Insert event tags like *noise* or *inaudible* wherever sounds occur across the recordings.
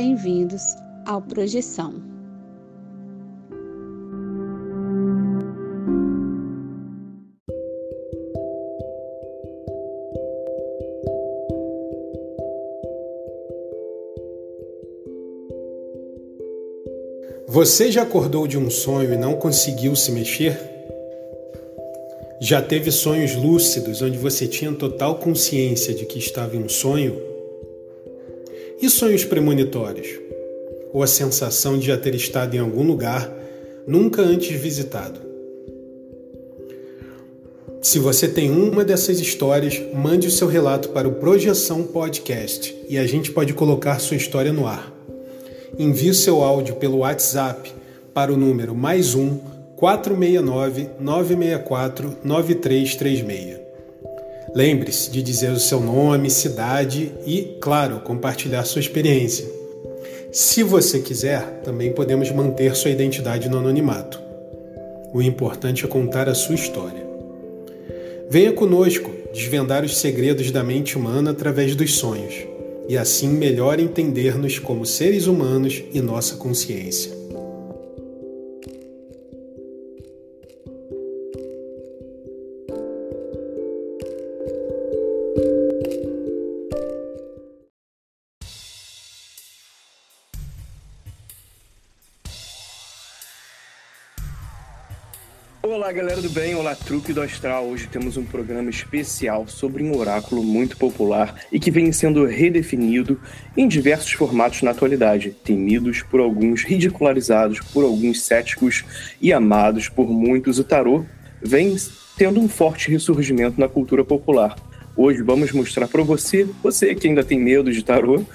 bem-vindos ao Projeção. Você já acordou de um sonho e não conseguiu se mexer? Já teve sonhos lúcidos onde você tinha total consciência de que estava em um sonho? E sonhos premonitórios? Ou a sensação de já ter estado em algum lugar nunca antes visitado? Se você tem uma dessas histórias, mande o seu relato para o Projeção Podcast e a gente pode colocar sua história no ar. Envie seu áudio pelo WhatsApp para o número mais um 469 964 9336. Lembre-se de dizer o seu nome, cidade e, claro, compartilhar sua experiência. Se você quiser, também podemos manter sua identidade no anonimato. O importante é contar a sua história. Venha conosco desvendar os segredos da mente humana através dos sonhos e assim melhor entender-nos como seres humanos e nossa consciência. Olá galera do bem, olá truque do astral. Hoje temos um programa especial sobre um oráculo muito popular e que vem sendo redefinido em diversos formatos na atualidade, temidos por alguns, ridicularizados por alguns céticos e amados por muitos. O tarô vem tendo um forte ressurgimento na cultura popular. Hoje vamos mostrar para você, você que ainda tem medo de tarô,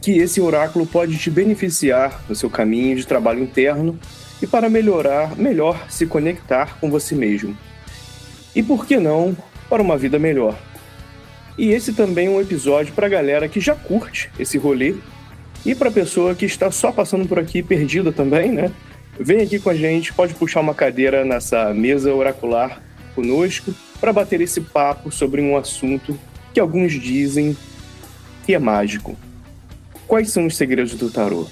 que esse oráculo pode te beneficiar no seu caminho de trabalho interno e para melhorar, melhor se conectar com você mesmo. E por que não para uma vida melhor? E esse também é um episódio para a galera que já curte esse rolê e para a pessoa que está só passando por aqui perdida também, né? Vem aqui com a gente, pode puxar uma cadeira nessa mesa oracular conosco para bater esse papo sobre um assunto que alguns dizem que é mágico. Quais são os segredos do tarô?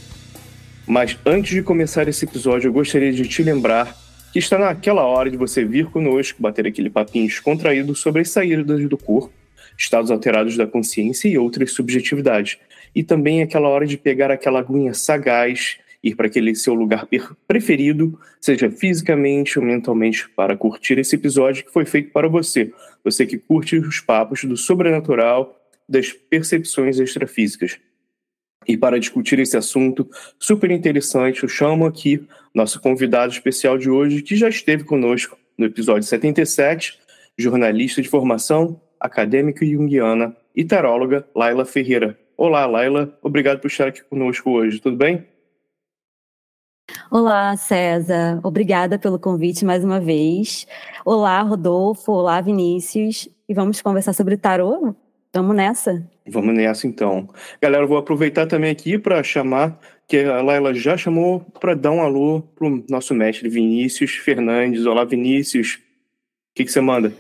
Mas antes de começar esse episódio, eu gostaria de te lembrar que está naquela hora de você vir conosco, bater aquele papinho descontraído sobre as saídas do corpo, estados alterados da consciência e outras subjetividades. E também é aquela hora de pegar aquela aguinha sagaz, ir para aquele seu lugar preferido, seja fisicamente ou mentalmente, para curtir esse episódio que foi feito para você. Você que curte os papos do sobrenatural, das percepções extrafísicas. E para discutir esse assunto super interessante, eu chamo aqui nosso convidado especial de hoje, que já esteve conosco no episódio 77, jornalista de formação, acadêmica junguiana e taróloga Laila Ferreira. Olá, Laila, obrigado por estar aqui conosco hoje, tudo bem? Olá, César. Obrigada pelo convite mais uma vez. Olá, Rodolfo. Olá, Vinícius. E vamos conversar sobre tarô? Vamos nessa? Vamos nessa então. Galera, eu vou aproveitar também aqui para chamar, que a Laila já chamou para dar um alô pro nosso mestre Vinícius Fernandes. Olá, Vinícius. O que, que você manda?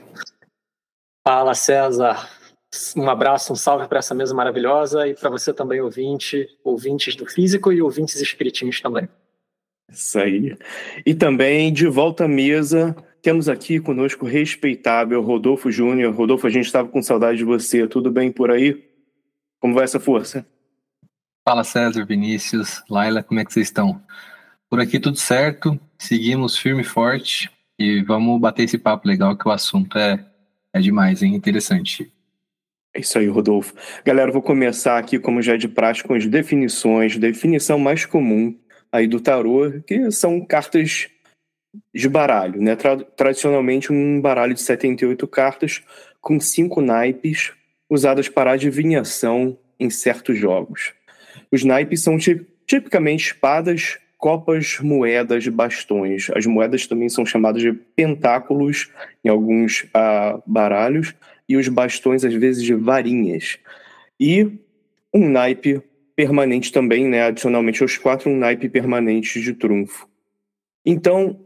Fala, César. Um abraço, um salve para essa mesa maravilhosa e para você também, ouvinte, ouvintes do físico e ouvintes espiritinhos também. Isso aí. E também de volta à mesa, temos aqui conosco o respeitável Rodolfo Júnior. Rodolfo, a gente estava com saudade de você. Tudo bem por aí? Como vai essa força? Fala César, Vinícius, Laila, como é que vocês estão? Por aqui tudo certo, seguimos firme e forte e vamos bater esse papo legal que o assunto é, é demais, hein? Interessante. É isso aí, Rodolfo. Galera, vou começar aqui, como já é de prática, com as definições. Definição mais comum aí do tarô, que são cartas de baralho, né? Tra tradicionalmente um baralho de 78 cartas com cinco naipes usadas para adivinhação em certos jogos. Os naipes são tipicamente espadas, copas, moedas, bastões. As moedas também são chamadas de pentáculos em alguns uh, baralhos e os bastões às vezes de varinhas. E um naipe permanente também, né? Adicionalmente aos quatro, um naipe permanente de trunfo. Então,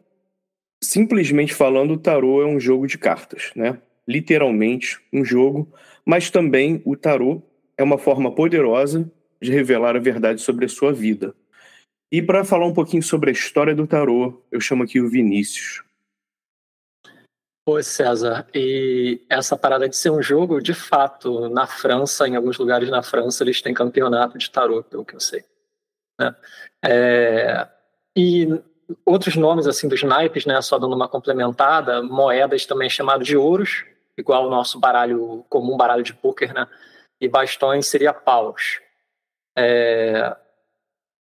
simplesmente falando, o tarô é um jogo de cartas, né? Literalmente um jogo, mas também o tarô é uma forma poderosa de revelar a verdade sobre a sua vida. E para falar um pouquinho sobre a história do tarô, eu chamo aqui o Vinícius. Oi, César. E essa parada de ser um jogo, de fato, na França, em alguns lugares na França, eles têm campeonato de tarô, pelo que eu sei. Né? É... E outros nomes, assim, dos naipes, né, só dando uma complementada, moedas também chamado de ouros, igual o nosso baralho comum, baralho de pôquer, né? E bastões seria paus. É...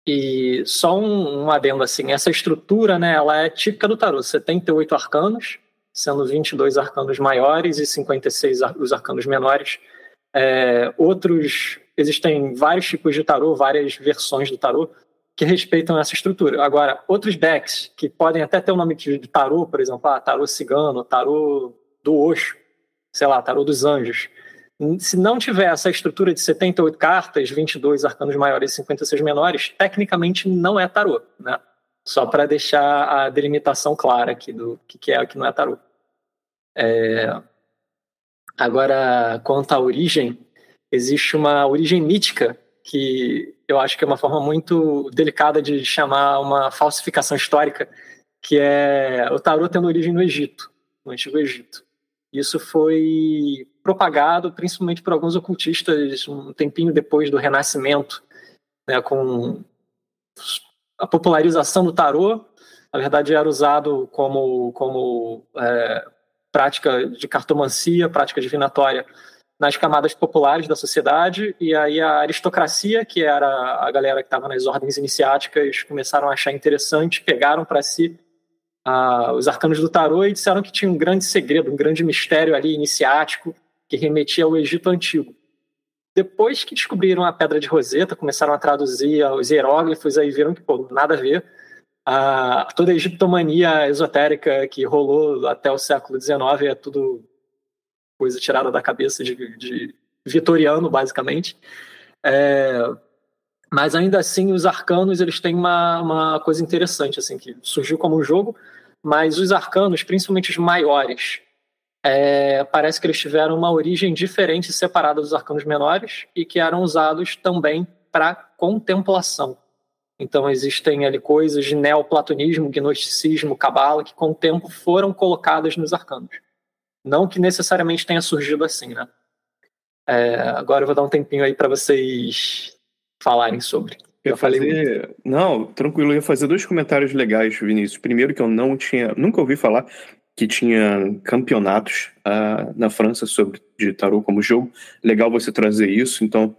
E só um, um adendo, assim, essa estrutura, né, ela é típica do tarô, 78 arcanos, sendo 22 arcanos maiores e 56 os arcanos menores. É, outros, existem vários tipos de tarô, várias versões do tarô que respeitam essa estrutura. Agora, outros decks que podem até ter o nome de tarô, por exemplo, ah, tarô cigano, tarô do Oxo, sei lá, tarô dos anjos. Se não tiver essa estrutura de 78 cartas, 22 arcanos maiores e 56 menores, tecnicamente não é tarô, né? Só para deixar a delimitação clara aqui do que é o que não é tarô. É... Agora, quanto à origem, existe uma origem mítica que eu acho que é uma forma muito delicada de chamar uma falsificação histórica, que é o tarô tendo origem no Egito, no Antigo Egito. Isso foi propagado principalmente por alguns ocultistas um tempinho depois do Renascimento, né, com a popularização do tarô. Na verdade, era usado como, como é, prática de cartomancia, prática divinatória nas camadas populares da sociedade, e aí a aristocracia, que era a galera que estava nas ordens iniciáticas, começaram a achar interessante, pegaram para si os arcanos do tarô e disseram que tinha um grande segredo, um grande mistério ali iniciático que remetia ao Egito Antigo. Depois que descobriram a Pedra de Roseta, começaram a traduzir os hieróglifos, aí viram que, pô, nada a ver toda a egiptomania esotérica que rolou até o século XIX é tudo coisa tirada da cabeça de, de vitoriano, basicamente. É, mas ainda assim, os arcanos eles têm uma, uma coisa interessante, assim, que surgiu como um jogo, mas os arcanos, principalmente os maiores, é, parece que eles tiveram uma origem diferente, separada dos arcanos menores, e que eram usados também para contemplação. Então existem ali coisas de neoplatonismo, gnosticismo, cabala, que com o tempo foram colocadas nos arcanos. Não que necessariamente tenha surgido assim, né? É, agora eu vou dar um tempinho aí para vocês falarem sobre. Eu, eu falei fazer... Não, tranquilo, eu ia fazer dois comentários legais, Vinícius. Primeiro que eu não tinha, nunca ouvi falar que tinha campeonatos uh, na França sobre de tarô como jogo. Legal você trazer isso, então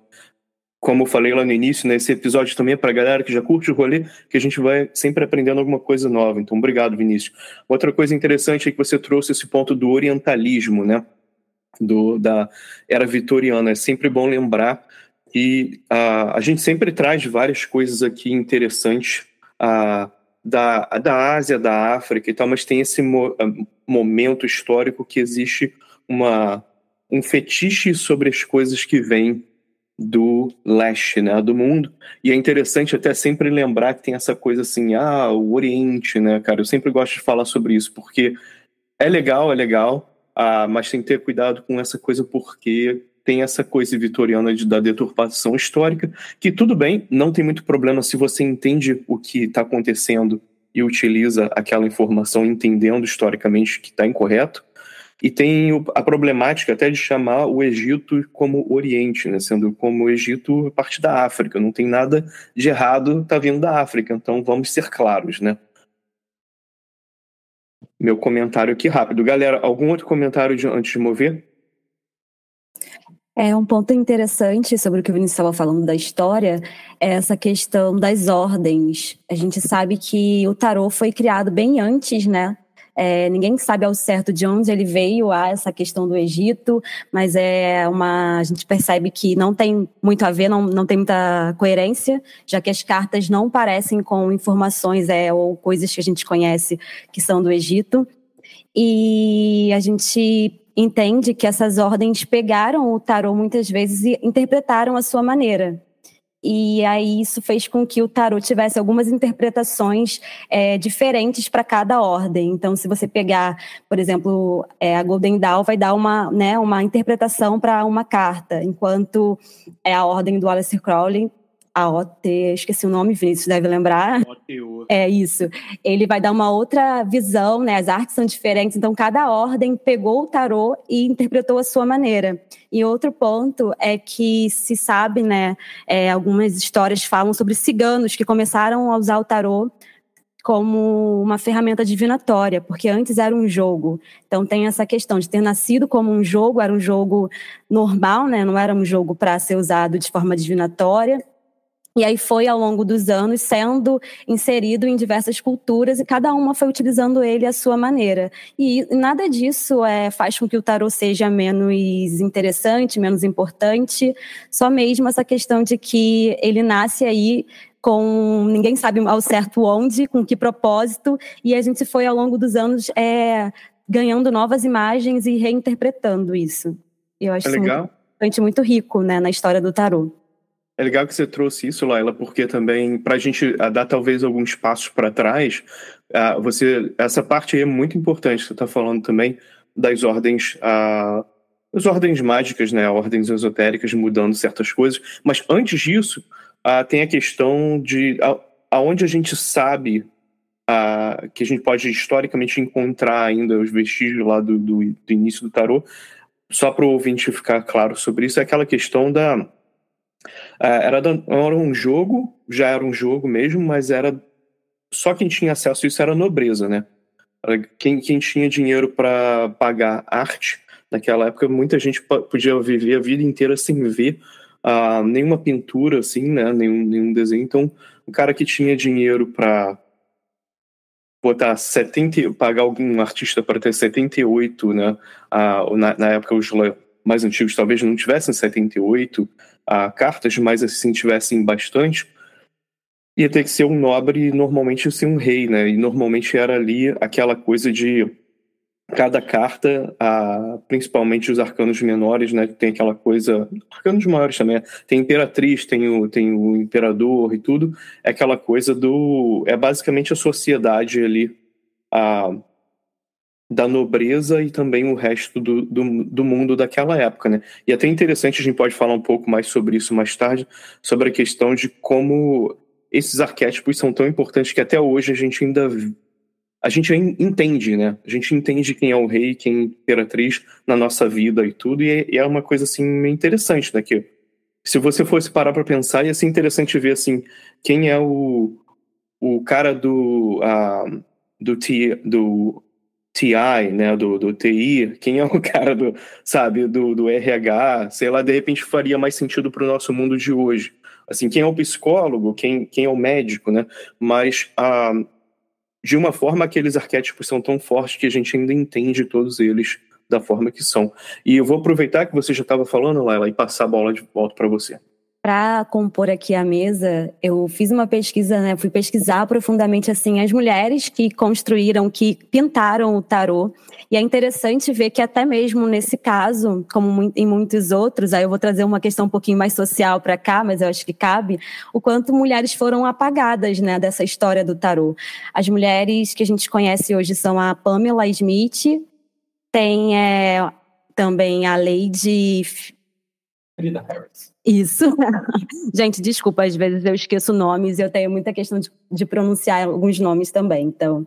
como eu falei lá no início, né, esse episódio também é para galera que já curte o rolê, que a gente vai sempre aprendendo alguma coisa nova. Então, obrigado, Vinícius. Outra coisa interessante é que você trouxe esse ponto do orientalismo, né? Do, da era vitoriana. É sempre bom lembrar que a, a gente sempre traz várias coisas aqui interessantes a, da, da Ásia, da África e tal, mas tem esse mo, momento histórico que existe uma, um fetiche sobre as coisas que vêm do leste, né, do mundo. E é interessante até sempre lembrar que tem essa coisa assim, ah, o Oriente, né, cara. Eu sempre gosto de falar sobre isso porque é legal, é legal, ah, mas tem que ter cuidado com essa coisa porque tem essa coisa vitoriana de, da deturpação histórica, que tudo bem, não tem muito problema se você entende o que está acontecendo e utiliza aquela informação entendendo historicamente que está incorreto. E tem a problemática até de chamar o Egito como Oriente, né? sendo como o Egito parte da África. Não tem nada de errado tá vindo da África, então vamos ser claros, né? Meu comentário aqui rápido. Galera, algum outro comentário de, antes de mover? É um ponto interessante sobre o que o Vinícius estava falando da história, é essa questão das ordens. A gente sabe que o tarô foi criado bem antes, né, é, ninguém sabe ao certo de onde ele veio a essa questão do Egito, mas é uma a gente percebe que não tem muito a ver, não, não tem muita coerência, já que as cartas não parecem com informações é, ou coisas que a gente conhece que são do Egito. E a gente entende que essas ordens pegaram o tarô muitas vezes e interpretaram a sua maneira. E aí isso fez com que o tarot tivesse algumas interpretações é, diferentes para cada ordem. Então, se você pegar, por exemplo, é, a Golden Dawn vai dar uma, né, uma interpretação para uma carta, enquanto é a ordem do Aleister Crowley a OT, esqueci o nome, Vinícius deve lembrar. OTO. É isso. Ele vai dar uma outra visão, né? As artes são diferentes, então cada ordem pegou o tarô e interpretou a sua maneira. E outro ponto é que se sabe, né? É, algumas histórias falam sobre ciganos que começaram a usar o tarô como uma ferramenta divinatória, porque antes era um jogo. Então tem essa questão de ter nascido como um jogo, era um jogo normal, né? Não era um jogo para ser usado de forma divinatória. E aí foi ao longo dos anos sendo inserido em diversas culturas e cada uma foi utilizando ele à sua maneira. E nada disso é, faz com que o tarô seja menos interessante, menos importante, só mesmo essa questão de que ele nasce aí com ninguém sabe ao certo onde, com que propósito, e a gente foi ao longo dos anos é, ganhando novas imagens e reinterpretando isso. Eu acho é legal. Muito, muito rico né, na história do tarô. É legal que você trouxe isso, Laila, porque também, para a gente dar talvez alguns passos para trás, uh, você essa parte aí é muito importante. Você está falando também das ordens, uh, as ordens mágicas, né, ordens esotéricas mudando certas coisas. Mas antes disso, uh, tem a questão de aonde a gente sabe uh, que a gente pode historicamente encontrar ainda os vestígios lá do, do, do início do tarô. Só para o ouvinte ficar claro sobre isso, é aquela questão da era, era um jogo, já era um jogo mesmo, mas era só quem tinha acesso a isso era nobreza, né? Quem, quem tinha dinheiro para pagar arte, naquela época, muita gente podia viver a vida inteira sem ver uh, nenhuma pintura, assim, né? Nenhum, nenhum desenho. Então, o cara que tinha dinheiro para botar 70, pagar algum artista para ter 78, né? Uh, na, na época, os mais antigos talvez não tivessem 78 a cartas, mas assim tivessem bastante, ia ter que ser um nobre e normalmente ser um rei, né? E normalmente era ali aquela coisa de cada carta, a, principalmente os arcanos menores, né? Tem aquela coisa. Arcanos maiores também. Tem imperatriz, tem o, tem o imperador e tudo. É aquela coisa do. É basicamente a sociedade ali. A, da nobreza e também o resto do, do, do, mundo daquela época, né? E até interessante, a gente pode falar um pouco mais sobre isso mais tarde, sobre a questão de como esses arquétipos são tão importantes que até hoje a gente ainda a gente entende, né? A gente entende quem é o rei, quem é a imperatriz na nossa vida e tudo, e é, é uma coisa assim interessante, né? Que se você fosse parar para pensar, ia ser interessante ver assim quem é o, o cara do uh, do, do TI, né, do, do TI, quem é o *laughs* cara do, sabe, do, do RH, sei lá, de repente faria mais sentido para o nosso mundo de hoje. Assim, quem é o psicólogo, quem, quem é o médico, né? Mas, ah, de uma forma, aqueles arquétipos são tão fortes que a gente ainda entende todos eles da forma que são. E eu vou aproveitar que você já estava falando, Laila, e passar a bola de volta para você para compor aqui a mesa, eu fiz uma pesquisa, né? Fui pesquisar profundamente assim as mulheres que construíram, que pintaram o tarô. E é interessante ver que até mesmo nesse caso, como em muitos outros, aí eu vou trazer uma questão um pouquinho mais social para cá, mas eu acho que cabe, o quanto mulheres foram apagadas, né, dessa história do tarô. As mulheres que a gente conhece hoje são a Pamela Smith, tem é, também a Lady Frida Harris. Isso. *laughs* Gente, desculpa, às vezes eu esqueço nomes e eu tenho muita questão de, de pronunciar alguns nomes também. Então,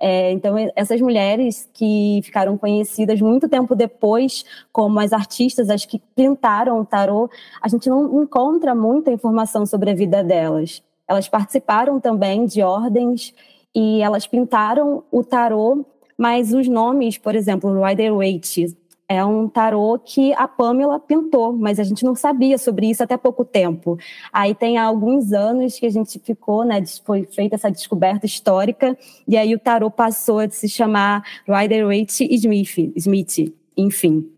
é, então, essas mulheres que ficaram conhecidas muito tempo depois como as artistas, as que pintaram o tarô, a gente não encontra muita informação sobre a vida delas. Elas participaram também de ordens e elas pintaram o tarô, mas os nomes, por exemplo, Rider Waite, é um tarô que a Pamela pintou, mas a gente não sabia sobre isso até pouco tempo. Aí tem alguns anos que a gente ficou, né, foi feita essa descoberta histórica, e aí o tarô passou a se chamar Rider Waite Smith, Smith, enfim.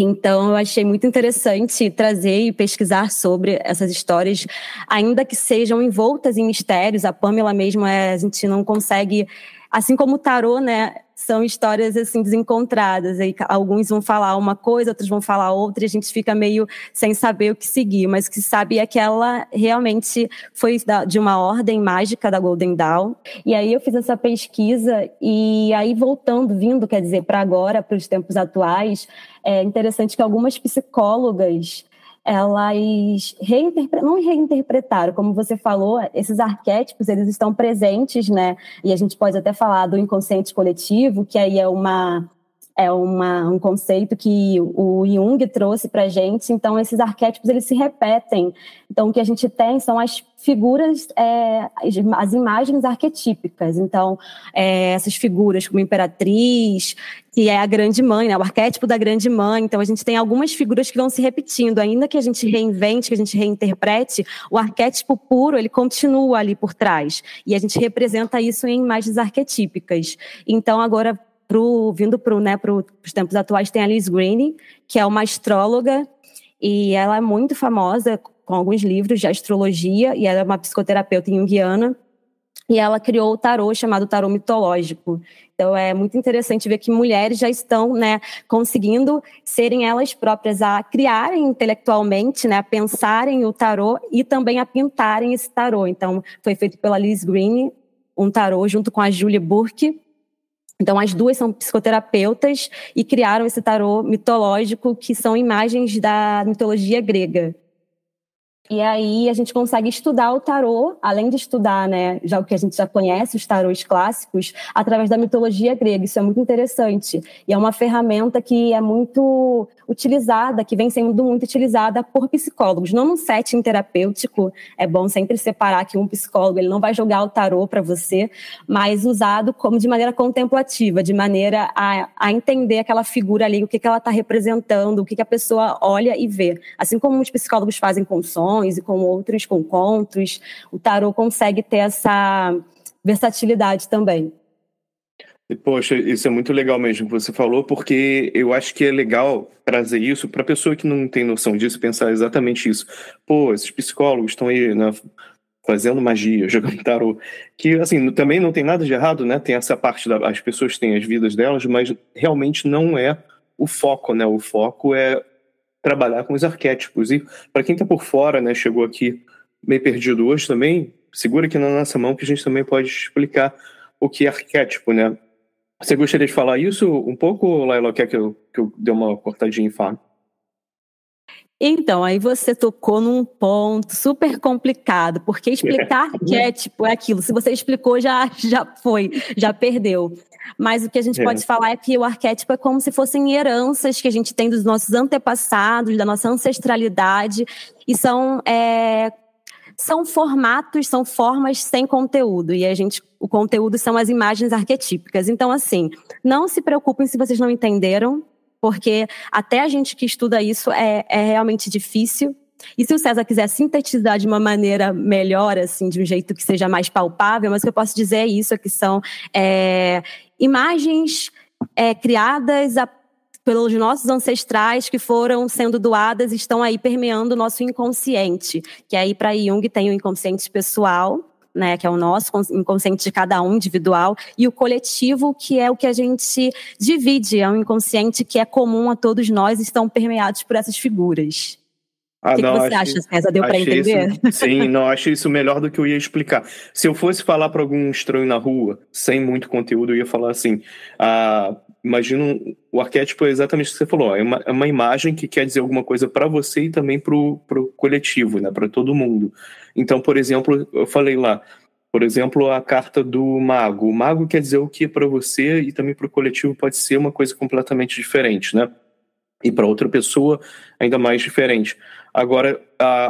Então, eu achei muito interessante trazer e pesquisar sobre essas histórias, ainda que sejam envoltas em mistérios. A Pamela mesmo, é, a gente não consegue, assim como o tarô, né, são histórias assim desencontradas. Aí alguns vão falar uma coisa, outros vão falar outra, e a gente fica meio sem saber o que seguir. Mas o que sabe é que ela realmente foi de uma ordem mágica da Golden Dawn. E aí eu fiz essa pesquisa e aí voltando, vindo, quer dizer, para agora, para os tempos atuais, é interessante que algumas psicólogas elas reinterpre... não reinterpretaram, como você falou, esses arquétipos eles estão presentes, né? E a gente pode até falar do inconsciente coletivo, que aí é uma é uma, um conceito que o Jung trouxe para gente. Então, esses arquétipos eles se repetem. Então, o que a gente tem são as figuras, é, as imagens arquetípicas. Então, é, essas figuras como imperatriz, que é a grande mãe, né, o arquétipo da grande mãe. Então, a gente tem algumas figuras que vão se repetindo. Ainda que a gente reinvente, que a gente reinterprete, o arquétipo puro, ele continua ali por trás. E a gente representa isso em imagens arquetípicas. Então, agora, pro, vindo para né, os tempos atuais, tem a Liz Greene, que é uma astróloga, e ela é muito famosa com alguns livros de astrologia, e ela é uma psicoterapeuta junguiana, e ela criou o tarô chamado tarô mitológico. Então é muito interessante ver que mulheres já estão, né, conseguindo serem elas próprias a criarem intelectualmente, né, a pensarem o tarô e também a pintarem esse tarô. Então foi feito pela Liz Green, um tarô junto com a Julie Burke, então, as duas são psicoterapeutas e criaram esse tarô mitológico, que são imagens da mitologia grega. E aí a gente consegue estudar o tarô, além de estudar, né, já o que a gente já conhece, os tarôs clássicos, através da mitologia grega. Isso é muito interessante. E é uma ferramenta que é muito utilizada, que vem sendo muito utilizada por psicólogos. Não num setting terapêutico, é bom sempre separar que um psicólogo ele não vai jogar o tarô para você, mas usado como de maneira contemplativa, de maneira a, a entender aquela figura ali, o que, que ela está representando, o que, que a pessoa olha e vê. Assim como os psicólogos fazem com e com outros, com contos, o tarô consegue ter essa versatilidade também. Poxa, isso é muito legal mesmo que você falou, porque eu acho que é legal trazer isso para pessoa que não tem noção disso pensar exatamente isso. Pô, esses psicólogos estão aí né, fazendo magia, *laughs* jogando tarô, que assim também não tem nada de errado, né? Tem essa parte das da, pessoas têm as vidas delas, mas realmente não é o foco, né? O foco é trabalhar com os arquétipos. E para quem está por fora, né, chegou aqui meio perdido hoje também, segura aqui na nossa mão que a gente também pode explicar o que é arquétipo, né? Você gostaria de falar isso um pouco, Laila? Quer que eu, que eu dê uma cortadinha e fale? Então, aí você tocou num ponto super complicado, porque *laughs* explicar arquétipo é aquilo. Se você explicou, já, já foi, já perdeu. Mas o que a gente é. pode falar é que o arquétipo é como se fossem heranças que a gente tem dos nossos antepassados, da nossa ancestralidade, e são é, são formatos, são formas sem conteúdo. E a gente, o conteúdo são as imagens arquetípicas. Então, assim, não se preocupem se vocês não entenderam, porque até a gente que estuda isso é, é realmente difícil. E se o César quiser sintetizar de uma maneira melhor, assim, de um jeito que seja mais palpável, mas o que eu posso dizer é isso, é que são é, imagens é, criadas a pelos nossos ancestrais que foram sendo doadas estão aí permeando o nosso inconsciente, que aí para Jung tem o inconsciente pessoal, né, que é o nosso inconsciente de cada um individual, e o coletivo, que é o que a gente divide, é um inconsciente que é comum a todos nós, estão permeados por essas figuras. Ah, o que, não, que você acha, César? Deu para entender? Isso, sim, *laughs* não, acho isso melhor do que eu ia explicar. Se eu fosse falar para algum estranho na rua, sem muito conteúdo, eu ia falar assim: ah, imagina o arquétipo é exatamente o que você falou, é uma, é uma imagem que quer dizer alguma coisa para você e também para o coletivo, né, para todo mundo. Então, por exemplo, eu falei lá, por exemplo, a carta do mago. O mago quer dizer o que para você e também para o coletivo pode ser uma coisa completamente diferente, né? E para outra pessoa ainda mais diferente. Agora,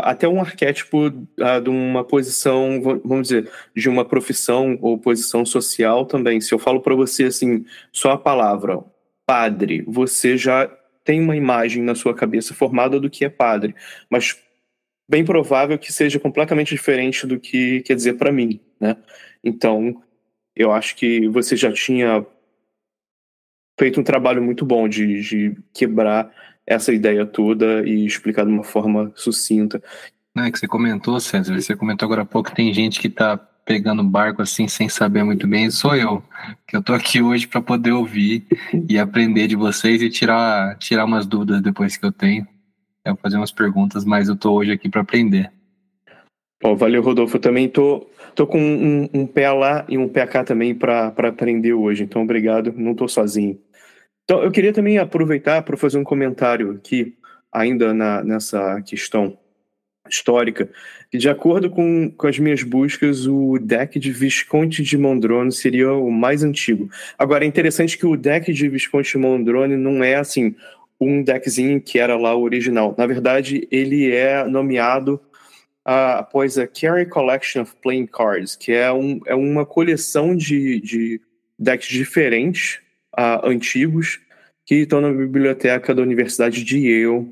até um arquétipo de uma posição, vamos dizer, de uma profissão ou posição social também. Se eu falo para você assim, só a palavra padre, você já tem uma imagem na sua cabeça formada do que é padre, mas bem provável que seja completamente diferente do que quer dizer para mim, né? Então, eu acho que você já tinha feito um trabalho muito bom de, de quebrar essa ideia toda e explicar de uma forma sucinta. É que você comentou, César, você comentou agora há pouco que tem gente que está pegando barco assim sem saber muito bem sou eu, que eu tô aqui hoje para poder ouvir e aprender de vocês e tirar tirar umas dúvidas depois que eu tenho. Eu fazer umas perguntas, mas eu tô hoje aqui para aprender. Pô, valeu, Rodolfo. Eu também tô, tô com um, um pé lá e um pé cá também para aprender hoje. Então, obrigado. Não tô sozinho. Então, eu queria também aproveitar para fazer um comentário aqui, ainda na, nessa questão histórica. De acordo com, com as minhas buscas, o deck de Visconde de Mondrone seria o mais antigo. Agora, é interessante que o deck de Visconde de Mondrone não é assim um deckzinho que era lá o original. Na verdade, ele é nomeado uh, após a Carry Collection of Playing Cards, que é, um, é uma coleção de, de decks diferentes, uh, antigos, que estão na biblioteca da Universidade de Yale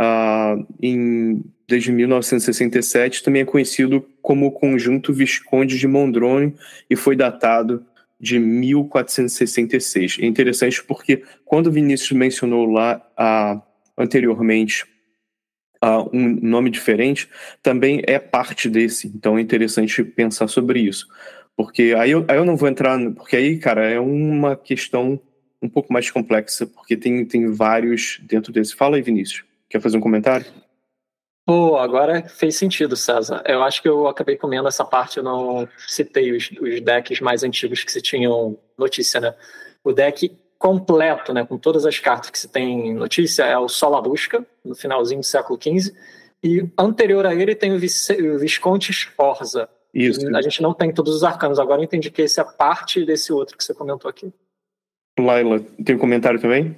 uh, em desde 1967, também é conhecido como o Conjunto Visconde de Mondrone e foi datado de 1466. É interessante porque quando Vinícius mencionou lá ah, anteriormente ah, um nome diferente, também é parte desse. Então é interessante pensar sobre isso. Porque aí eu, aí eu não vou entrar, porque aí, cara, é uma questão um pouco mais complexa, porque tem, tem vários dentro desse. Fala aí, Vinícius. Quer fazer um comentário? Pô, agora fez sentido, César. Eu acho que eu acabei comendo essa parte, eu não citei os, os decks mais antigos que se tinham notícia, né? O deck completo, né, com todas as cartas que se tem notícia, é o Sol à Busca, no finalzinho do século XV, e anterior a ele tem o, Vice, o Visconde Sforza. Isso. A gente não tem todos os arcanos, agora eu entendi que esse é parte desse outro que você comentou aqui. Laila, tem um comentário também?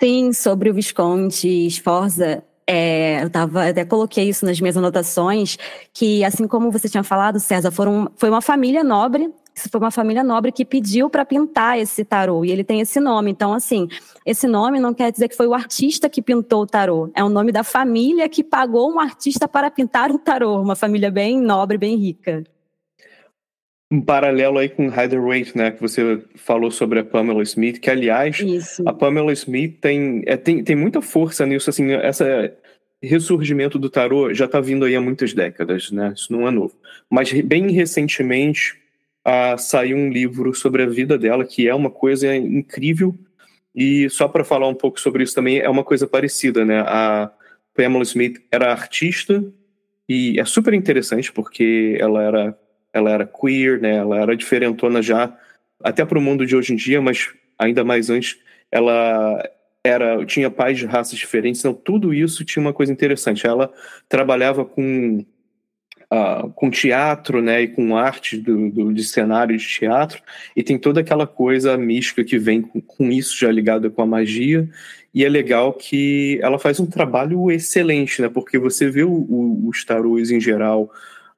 Sim, sobre o Visconde Sforza, é, eu tava, até coloquei isso nas minhas anotações, que assim como você tinha falado, César, foram, foi uma família nobre, foi uma família nobre que pediu para pintar esse tarô, e ele tem esse nome. Então, assim, esse nome não quer dizer que foi o artista que pintou o tarô, é o nome da família que pagou um artista para pintar o tarô, uma família bem nobre, bem rica. Um paralelo aí com Rider Waite, né, que você falou sobre a Pamela Smith, que aliás, Isso. a Pamela Smith tem, é, tem, tem muita força nisso, assim, essa ressurgimento do tarô já está vindo aí há muitas décadas, né, isso não é novo. Mas bem recentemente uh, saiu um livro sobre a vida dela, que é uma coisa incrível, e só para falar um pouco sobre isso também, é uma coisa parecida, né, a Pamela Smith era artista, e é super interessante porque ela era ela era queer, né? Ela era diferentona já, até para o mundo de hoje em dia, mas ainda mais antes, ela era tinha pais de raças diferentes, então tudo isso tinha uma coisa interessante. Ela trabalhava com uh, com teatro, né, e com arte do, do, de cenário de teatro, e tem toda aquela coisa mística que vem com, com isso já ligada com a magia. E é legal que ela faz um trabalho excelente, né? Porque você vê os tarôs em geral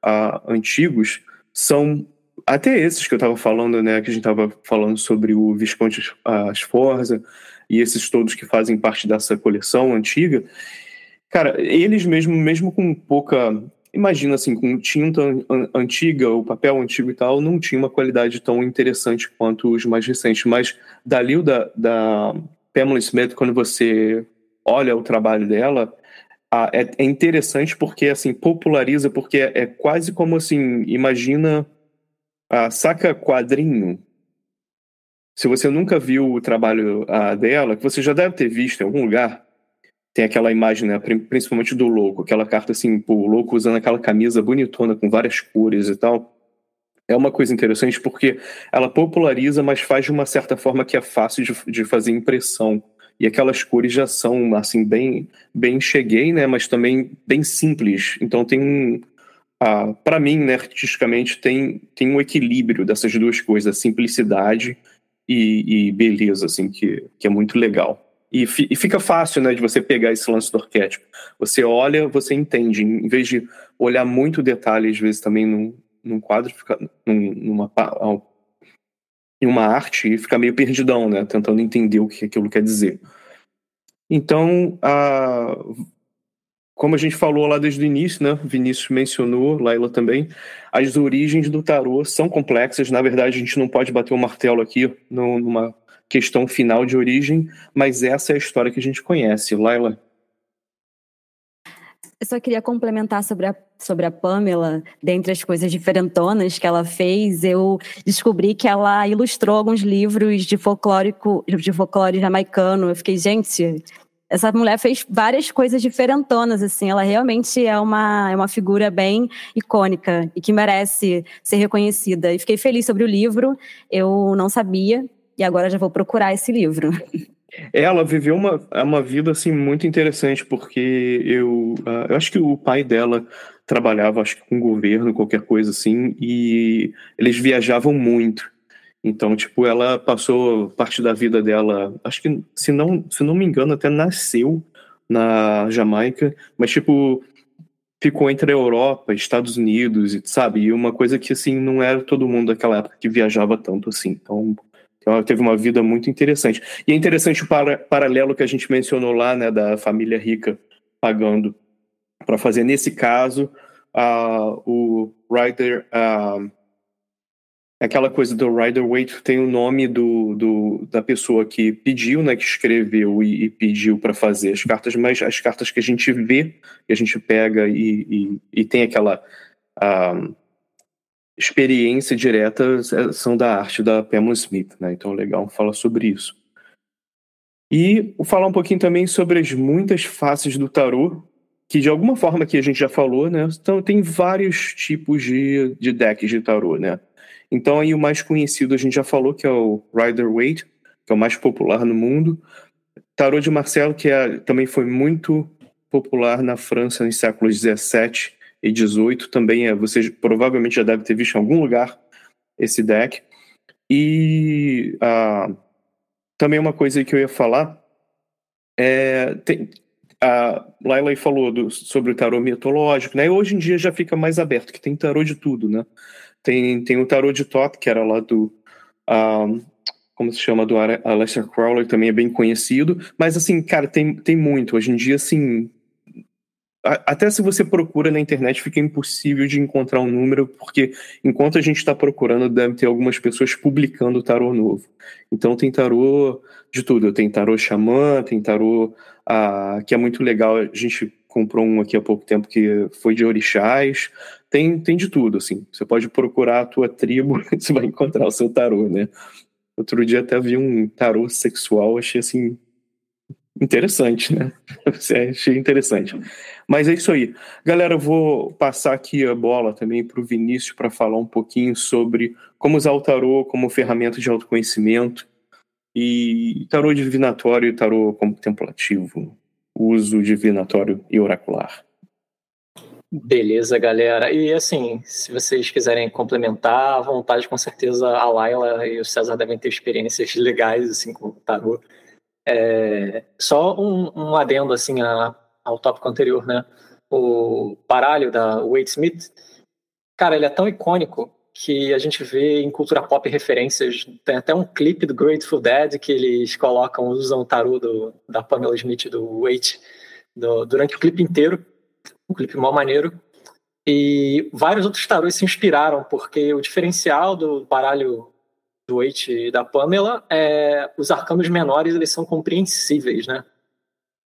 uh, antigos, são até esses que eu estava falando, né, que a gente estava falando sobre o Visconde Sforza e esses todos que fazem parte dessa coleção antiga, cara, eles mesmo, mesmo com pouca, imagina assim, com tinta antiga, o papel antigo e tal, não tinha uma qualidade tão interessante quanto os mais recentes, mas dali da, da Pamela Smith, quando você olha o trabalho dela, ah, é, é, interessante porque assim populariza porque é, é quase como assim imagina a saca quadrinho? Se você nunca viu o trabalho ah, dela que você já deve ter visto em algum lugar tem aquela imagem né, principalmente do louco aquela carta assim o louco usando aquela camisa bonitona com várias cores e tal. É uma coisa interessante porque ela populariza mas faz de uma certa forma que é fácil de, de fazer impressão e aquelas cores já são assim bem bem cheguei né mas também bem simples. Então tem um ah, para mim né artisticamente tem tem um equilíbrio dessas duas coisas simplicidade e, e beleza assim que, que é muito legal. E, fi, e, fica fácil né de você pegar esse lance do arquétipo. Você olha você entende. Em vez de olhar muito detalhe às vezes também num, num quadro fica num, numa em uma arte e fica meio perdidão, né? Tentando entender o que aquilo quer dizer. Então, a, como a gente falou lá desde o início, né? Vinícius mencionou, Laila também, as origens do tarô são complexas. Na verdade, a gente não pode bater o um martelo aqui numa questão final de origem, mas essa é a história que a gente conhece. Laila? Eu só queria complementar sobre a, sobre a Pamela, dentre as coisas diferentonas que ela fez, eu descobri que ela ilustrou alguns livros de folclórico, de folclore jamaicano. Eu fiquei, gente, essa mulher fez várias coisas diferentonas, assim, ela realmente é uma, é uma figura bem icônica e que merece ser reconhecida. E fiquei feliz sobre o livro, eu não sabia, e agora já vou procurar esse livro. *laughs* Ela viveu uma, uma vida assim muito interessante, porque eu, uh, eu acho que o pai dela trabalhava, acho que com governo, qualquer coisa assim, e eles viajavam muito. Então, tipo, ela passou parte da vida dela, acho que, se não, se não me engano, até nasceu na Jamaica, mas, tipo, ficou entre a Europa, Estados Unidos, sabe? E uma coisa que, assim, não era todo mundo daquela época que viajava tanto assim. Então, ela teve uma vida muito interessante. E é interessante o para, paralelo que a gente mencionou lá, né, da família rica pagando para fazer. Nesse caso, uh, o Rider. Uh, aquela coisa do Rider Waite tem o nome do, do, da pessoa que pediu, né, que escreveu e, e pediu para fazer as cartas, mas as cartas que a gente vê, que a gente pega e, e, e tem aquela. Uh, experiência direta é, são da arte da Pamela Smith, né? Então, legal falar sobre isso. E falar um pouquinho também sobre as muitas faces do tarô, que de alguma forma que a gente já falou, né? Então, tem vários tipos de, de decks de tarô, né? Então, aí o mais conhecido a gente já falou, que é o Rider-Waite, que é o mais popular no mundo. Tarô de Marcelo, que é, também foi muito popular na França nos séculos 17 e 18 também é, você provavelmente já deve ter visto em algum lugar esse deck. E uh, também uma coisa que eu ia falar é tem, a Laila falou do, sobre o tarô mitológico, né? E hoje em dia já fica mais aberto, que tem tarô de tudo, né? Tem, tem o tarô de Top, que era lá do. Uh, como se chama, do Aleister Crowley, também é bem conhecido. Mas, assim, cara, tem, tem muito. Hoje em dia, assim, até se você procura na internet fica impossível de encontrar um número, porque enquanto a gente está procurando, deve ter algumas pessoas publicando tarô novo. Então tem tarô de tudo. Tem tarô xamã, tem tarô ah, que é muito legal. A gente comprou um aqui há pouco tempo que foi de orixás. Tem, tem de tudo, assim. Você pode procurar a tua tribo, *laughs* você vai encontrar o seu tarô, né? Outro dia até vi um tarô sexual, achei assim interessante, né? *laughs* Achei interessante. Mas é isso aí. Galera, eu vou passar aqui a bola também para o Vinícius para falar um pouquinho sobre como usar o tarô como ferramenta de autoconhecimento e tarô divinatório e tarô contemplativo, uso divinatório e oracular. Beleza, galera. E assim, se vocês quiserem complementar, à vontade, com certeza a Laila e o César devem ter experiências legais assim com o tarô. É, só um, um, adendo assim a, ao tópico anterior, né? O baralho da Wade Smith, cara, ele é tão icônico que a gente vê em cultura pop referências. Tem até um clipe do Grateful Dead que eles colocam, usam o tarô do, da Pamela Smith do Wade do, durante o clipe inteiro. Um clipe mal maneiro. E vários outros tarôs se inspiraram, porque o diferencial do baralho do Waite e da Pamela, é, os arcanos menores eles são compreensíveis, né?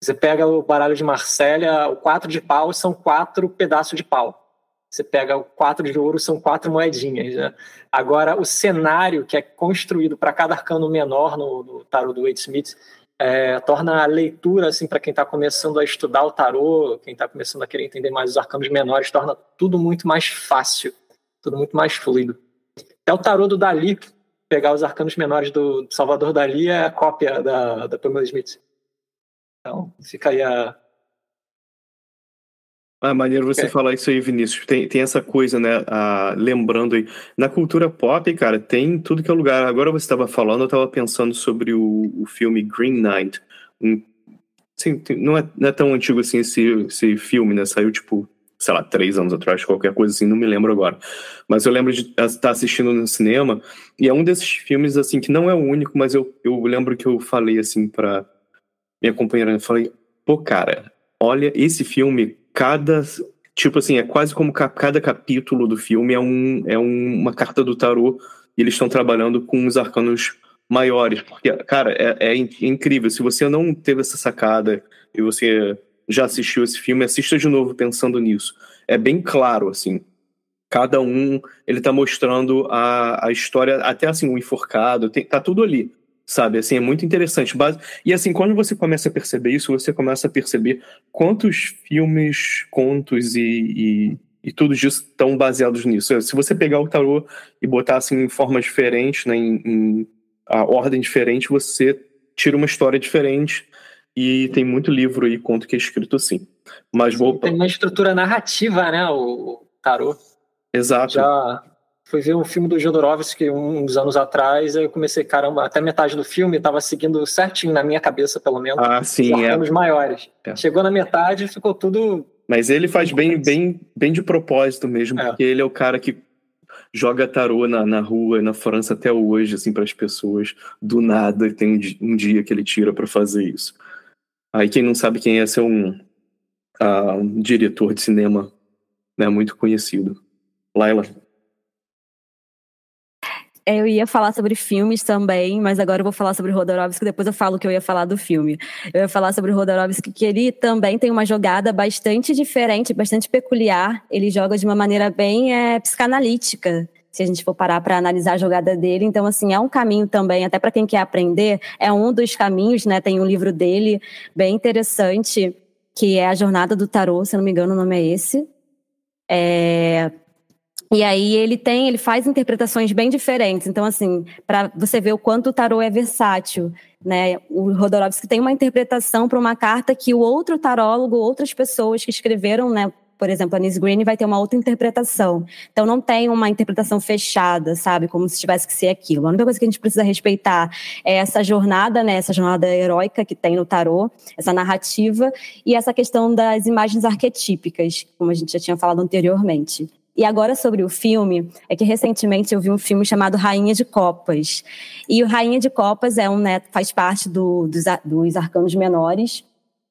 Você pega o baralho de Marsella, o quatro de pau são quatro pedaços de pau. Você pega o quatro de ouro, são quatro moedinhas. Né? Agora, o cenário que é construído para cada arcano menor no, no tarô do Wade Smith é, torna a leitura, assim, para quem está começando a estudar o tarô, quem está começando a querer entender mais os arcanos menores, torna tudo muito mais fácil, tudo muito mais fluido. Até o tarô do Dali, pegar os arcanos menores do Salvador Dali é a cópia da, da Pamela Smith. Então, fica aí a. Ah, maneiro você é. falar isso aí, Vinícius. Tem, tem essa coisa, né? Ah, lembrando aí. Na cultura pop, cara, tem tudo que é lugar. Agora você estava falando, eu estava pensando sobre o, o filme Green Knight. Um, assim, não, é, não é tão antigo assim esse, esse filme, né? Saiu tipo sei lá, três anos atrás, qualquer coisa assim, não me lembro agora. Mas eu lembro de estar assistindo no cinema, e é um desses filmes, assim, que não é o único, mas eu, eu lembro que eu falei, assim, pra minha companheira, eu falei, pô, cara, olha, esse filme, cada. Tipo assim, é quase como cada capítulo do filme é, um, é um, uma carta do tarô, e eles estão trabalhando com os arcanos maiores, porque, cara, é, é incrível. Se você não teve essa sacada e você já assistiu esse filme, assista de novo pensando nisso. É bem claro, assim. Cada um, ele tá mostrando a, a história, até assim, o enforcado, tem, tá tudo ali sabe? Assim, é muito interessante. E assim, quando você começa a perceber isso, você começa a perceber quantos filmes, contos e, e, e tudo isso estão baseados nisso. Se você pegar o tarô e botar assim em formas diferentes, né, em, em a ordem diferente, você tira uma história diferente. E tem muito livro e conto que é escrito assim. Mas vou. Tem uma estrutura narrativa, né? O tarô. Exato. Já fui ver um filme do Jodorowsky uns anos atrás, aí eu comecei, caramba, até metade do filme estava seguindo certinho na minha cabeça, pelo menos. Ah, sim, é. Os maiores. É. Chegou na metade e ficou tudo. Mas ele faz bem, bem, bem de propósito mesmo, é. porque ele é o cara que joga tarô na, na rua, na França até hoje, assim, para as pessoas, do nada, e tem um, um dia que ele tira para fazer isso. Aí quem não sabe quem é, esse é um, uh, um diretor de cinema né, muito conhecido. Laila. Eu ia falar sobre filmes também, mas agora eu vou falar sobre Rodorovsky, depois eu falo que eu ia falar do filme. Eu ia falar sobre Rodorovsky, que ele também tem uma jogada bastante diferente, bastante peculiar. Ele joga de uma maneira bem é, psicanalítica, se a gente for parar para analisar a jogada dele. Então, assim, é um caminho também, até para quem quer aprender, é um dos caminhos, né? Tem um livro dele bem interessante, que é A Jornada do Tarô, se não me engano o nome é esse. É, e aí ele tem, ele faz interpretações bem diferentes. Então, assim, para você ver o quanto o tarô é versátil, né? O Rodorovsky tem uma interpretação para uma carta que o outro tarólogo, outras pessoas que escreveram, né? Por exemplo, a Nis Green vai ter uma outra interpretação. Então não tem uma interpretação fechada, sabe? Como se tivesse que ser aquilo. A única coisa que a gente precisa respeitar é essa jornada, né? Essa jornada heróica que tem no tarô, essa narrativa e essa questão das imagens arquetípicas, como a gente já tinha falado anteriormente. E agora sobre o filme, é que recentemente eu vi um filme chamado Rainha de Copas. E o Rainha de Copas é um né, faz parte do, dos, dos arcanos menores.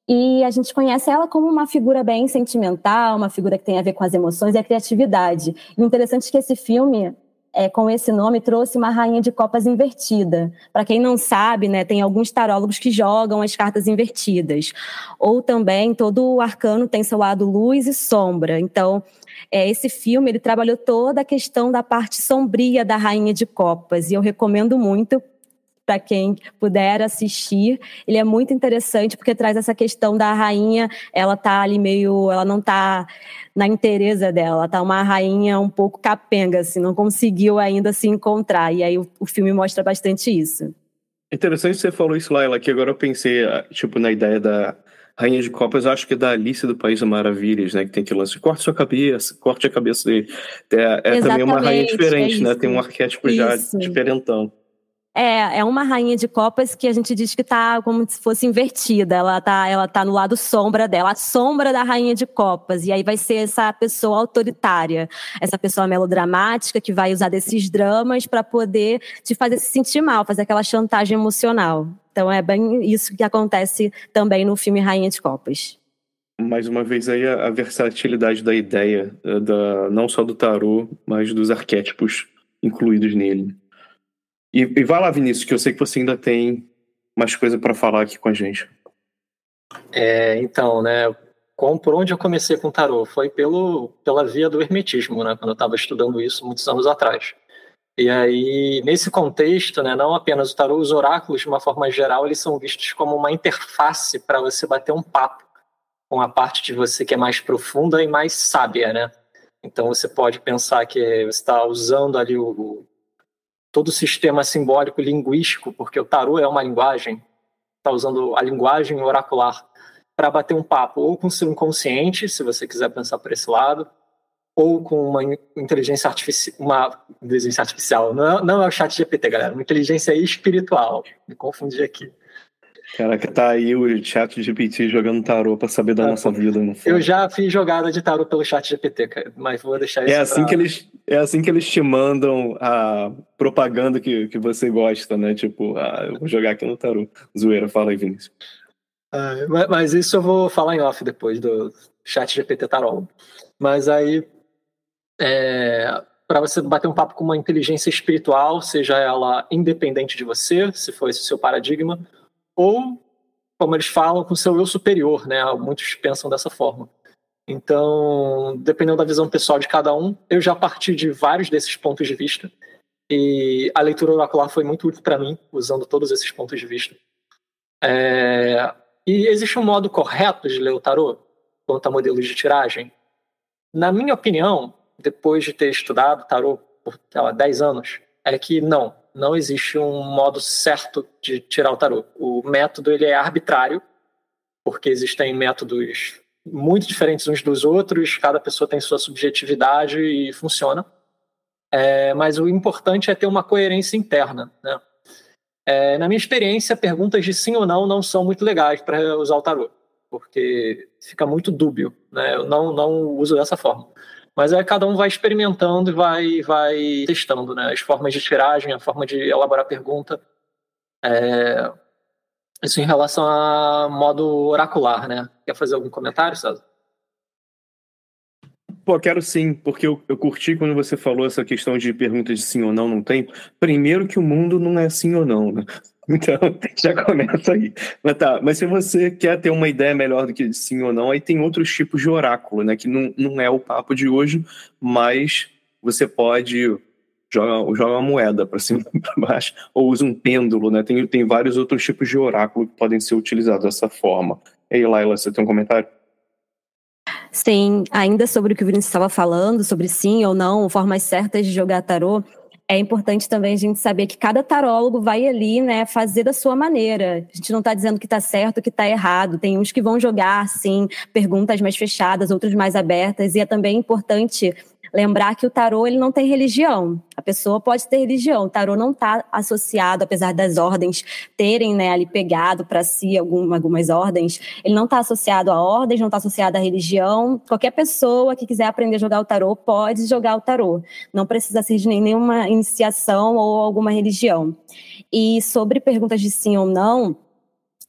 E a gente conhece ela como uma figura bem sentimental, uma figura que tem a ver com as emoções e a criatividade. E o interessante é que esse filme é, com esse nome, trouxe uma rainha de copas invertida. Para quem não sabe, né, tem alguns tarólogos que jogam as cartas invertidas. Ou também, todo o arcano tem seu lado luz e sombra. Então, é, esse filme ele trabalhou toda a questão da parte sombria da rainha de copas. E eu recomendo muito para quem puder assistir. Ele é muito interessante porque traz essa questão da rainha, ela tá ali meio, ela não tá na inteireza dela, ela tá uma rainha um pouco capenga, assim, não conseguiu ainda se encontrar. E aí o, o filme mostra bastante isso. Interessante você falou isso, Laila, que agora eu pensei, ah, tipo, na ideia da Rainha de Copas, acho que é da Alice do País das Maravilhas, né? Que tem que lance, corte sua cabeça, corte a cabeça dele. É, é também uma rainha diferente, é né? Tem um arquétipo isso. já diferentão. É, é uma rainha de copas que a gente diz que tá como se fosse invertida. Ela tá, ela tá no lado sombra dela, a sombra da rainha de copas. E aí vai ser essa pessoa autoritária, essa pessoa melodramática que vai usar desses dramas para poder te fazer se sentir mal, fazer aquela chantagem emocional. Então é bem isso que acontece também no filme Rainha de Copas. Mais uma vez aí a, versatilidade da ideia, eh, da, não só do tarô, mas dos arquétipos incluídos nele. E, e vai lá, Vinícius, que eu sei que você ainda tem mais coisa para falar aqui com a gente. É, então, né, com, por onde eu comecei com tarô? Foi pelo, pela via do hermetismo, né, quando eu estava estudando isso muitos anos atrás. E aí, nesse contexto, né, não apenas o tarô, os oráculos, de uma forma geral, eles são vistos como uma interface para você bater um papo com a parte de você que é mais profunda e mais sábia, né? Então você pode pensar que você está usando ali o, todo o sistema simbólico linguístico, porque o tarô é uma linguagem, está usando a linguagem oracular para bater um papo ou com o seu inconsciente, se você quiser pensar por esse lado, ou com uma inteligência artificial, uma inteligência artificial, não é, não é o chat GPT, galera, uma inteligência espiritual, me confundi aqui. Caraca, tá aí o chat GPT jogando tarô pra saber da é, nossa vida. No eu já fiz jogada de tarô pelo chat GPT, cara, mas vou deixar isso é assim pra... que eles É assim que eles te mandam a propaganda que, que você gosta, né? Tipo, ah, eu vou jogar aqui no tarô. Zoeira, fala aí, Vinícius. Ah, mas, mas, isso eu vou falar em off depois do chat GPT tarô. Mas aí, é, para você bater um papo com uma inteligência espiritual, seja ela independente de você, se for esse o seu paradigma, ou como eles falam, com seu eu superior, né? Muitos pensam dessa forma. Então, dependendo da visão pessoal de cada um, eu já parti de vários desses pontos de vista. E a leitura oracular foi muito útil para mim, usando todos esses pontos de vista. É... E existe um modo correto de ler o tarô quanto a modelos de tiragem? Na minha opinião, depois de ter estudado tarô por lá, 10 anos, é que não, não existe um modo certo de tirar o tarô. O método ele é arbitrário, porque existem métodos muito diferentes uns dos outros, cada pessoa tem sua subjetividade e funciona. É, mas o importante é ter uma coerência interna. Né? É, na minha experiência, perguntas de sim ou não não são muito legais para usar o tarô, porque fica muito dúbio. Né? Eu não, não uso dessa forma. Mas aí cada um vai experimentando e vai, vai testando né? as formas de tiragem, a forma de elaborar pergunta. É... Isso em relação a modo oracular, né? Quer fazer algum comentário, César? Pô, quero sim, porque eu, eu curti quando você falou essa questão de perguntas de sim ou não, não tem. Primeiro que o mundo não é sim ou não, né? Então, *laughs* já começa aí. Mas tá, mas se você quer ter uma ideia melhor do que sim ou não, aí tem outros tipos de oráculo, né? Que não, não é o papo de hoje, mas você pode jogar joga uma moeda para cima e para baixo, ou usa um pêndulo, né? Tem, tem vários outros tipos de oráculo que podem ser utilizados dessa forma. E aí, Laila, você tem um comentário? Sim, ainda sobre o que o Vinícius estava falando, sobre sim ou não, formas certas de jogar tarô, é importante também a gente saber que cada tarólogo vai ali, né, fazer da sua maneira. A gente não está dizendo que está certo, que está errado. Tem uns que vão jogar, sim, perguntas mais fechadas, outros mais abertas. E é também importante lembrar que o tarô ele não tem religião. A pessoa pode ter religião. O tarô não está associado, apesar das ordens terem né, ali pegado para si algum, algumas ordens, ele não está associado a ordens, não está associado à religião. Qualquer pessoa que quiser aprender a jogar o tarô pode jogar o tarô. Não precisa ser de nenhuma iniciação ou alguma religião. E sobre perguntas de sim ou não,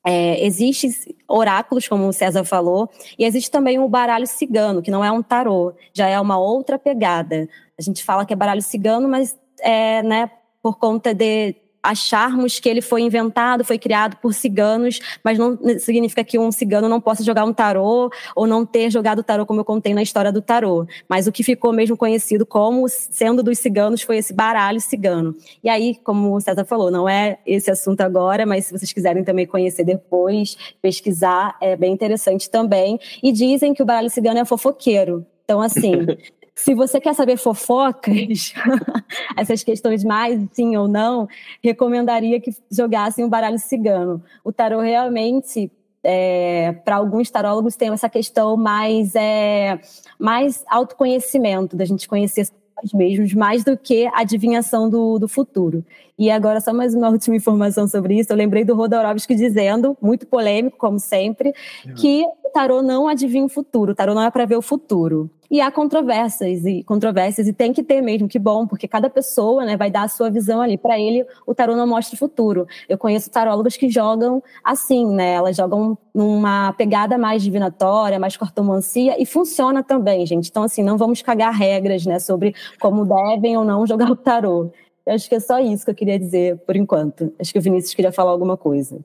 é, Existem oráculos, como o César falou, e existe também o baralho cigano, que não é um tarô, já é uma outra pegada. A gente fala que é baralho cigano, mas é, né, por conta de acharmos que ele foi inventado, foi criado por ciganos, mas não significa que um cigano não possa jogar um tarô ou não ter jogado tarô, como eu contei na história do tarô. Mas o que ficou mesmo conhecido como sendo dos ciganos foi esse baralho cigano. E aí, como o César falou, não é esse assunto agora, mas se vocês quiserem também conhecer depois, pesquisar, é bem interessante também. E dizem que o baralho cigano é fofoqueiro. Então, assim, *laughs* Se você quer saber fofocas, *laughs* essas questões mais sim ou não, recomendaria que jogassem o baralho cigano. O tarô realmente é, para alguns tarólogos tem essa questão mais é, mais autoconhecimento da gente conhecer nós mesmos mais do que adivinhação do, do futuro. E agora, só mais uma última informação sobre isso. Eu lembrei do Rodorovsky dizendo, muito polêmico, como sempre, que o tarô não adivinha o futuro, o tarô não é para ver o futuro. E há controvérsias e controvérsias e tem que ter mesmo, que bom, porque cada pessoa, né, vai dar a sua visão ali. Para ele, o tarô não mostra o futuro. Eu conheço tarólogos que jogam assim, né? Elas jogam numa pegada mais divinatória, mais cartomancia e funciona também, gente. Então assim, não vamos cagar regras, né, sobre como devem ou não jogar o tarô. Eu acho que é só isso que eu queria dizer por enquanto. Acho que o Vinícius queria falar alguma coisa.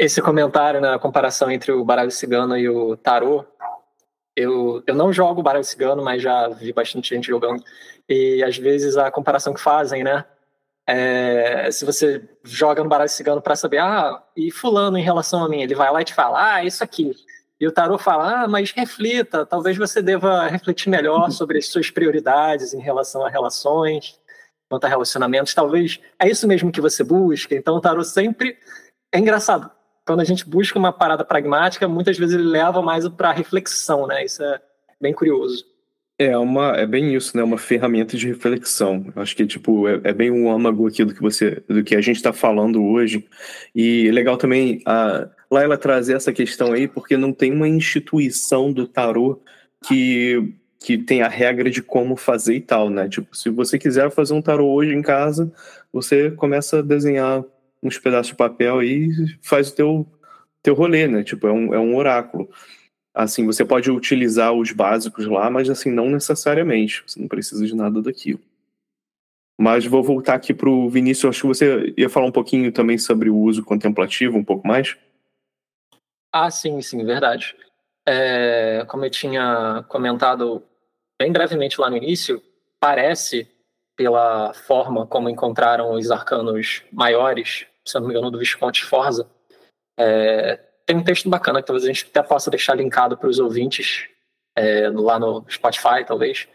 Esse comentário na comparação entre o baralho cigano e o tarô eu, eu não jogo baralho cigano, mas já vi bastante gente jogando. E às vezes a comparação que fazem, né? É, se você joga no baralho cigano para saber, ah, e fulano em relação a mim, ele vai lá e te fala, ah, isso aqui. E o tarô fala, ah, mas reflita, talvez você deva refletir melhor *laughs* sobre as suas prioridades em relação a relações, quanto a relacionamentos, talvez é isso mesmo que você busca. Então o tarô sempre é engraçado quando a gente busca uma parada pragmática, muitas vezes ele leva mais para reflexão, né? Isso é bem curioso. É uma, é bem isso, né? Uma ferramenta de reflexão. Acho que tipo é, é bem um âmago aqui do que você, do que a gente está falando hoje. E é legal também a Laila trazer essa questão aí, porque não tem uma instituição do tarô que que tem a regra de como fazer e tal, né? Tipo, se você quiser fazer um tarô hoje em casa, você começa a desenhar uns pedaços de papel e faz o teu, teu rolê, né? Tipo, é um, é um oráculo. Assim, você pode utilizar os básicos lá, mas assim, não necessariamente. Você não precisa de nada daquilo. Mas vou voltar aqui para o Vinícius. Acho que você ia falar um pouquinho também sobre o uso contemplativo, um pouco mais. Ah, sim, sim, verdade. É, como eu tinha comentado bem brevemente lá no início, parece, pela forma como encontraram os arcanos maiores, se não me engano, do Visconde Forza, é, tem um texto bacana que talvez a gente até possa deixar linkado para os ouvintes é, lá no Spotify, talvez.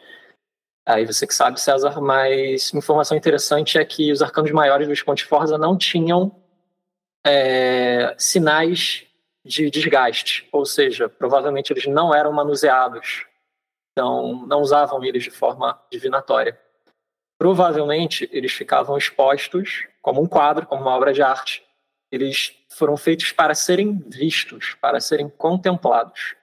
Aí você que sabe, César, mas uma informação interessante é que os arcanos maiores do Visconde Forza não tinham é, sinais de desgaste, ou seja, provavelmente eles não eram manuseados, então não usavam eles de forma divinatória. Provavelmente eles ficavam expostos como um quadro, como uma obra de arte. Eles foram feitos para serem vistos, para serem contemplados.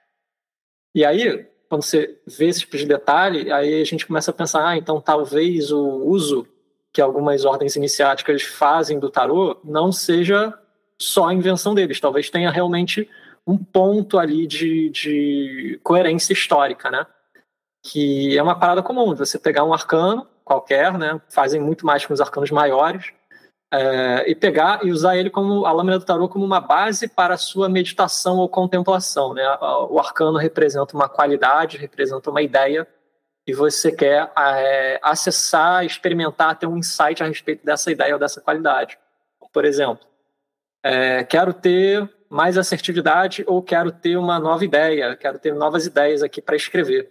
E aí, quando você vê esse tipo de detalhe, aí a gente começa a pensar, ah, então talvez o uso que algumas ordens iniciáticas fazem do tarô não seja só a invenção deles, talvez tenha realmente um ponto ali de, de coerência histórica, né? Que é uma parada comum, você pegar um arcano qualquer, né? Fazem muito mais com os arcanos maiores, é, e pegar e usar ele como a lâmina do tarô como uma base para a sua meditação ou contemplação. Né? O arcano representa uma qualidade, representa uma ideia, e você quer é, acessar, experimentar, ter um insight a respeito dessa ideia ou dessa qualidade. Por exemplo, é, quero ter mais assertividade ou quero ter uma nova ideia, quero ter novas ideias aqui para escrever.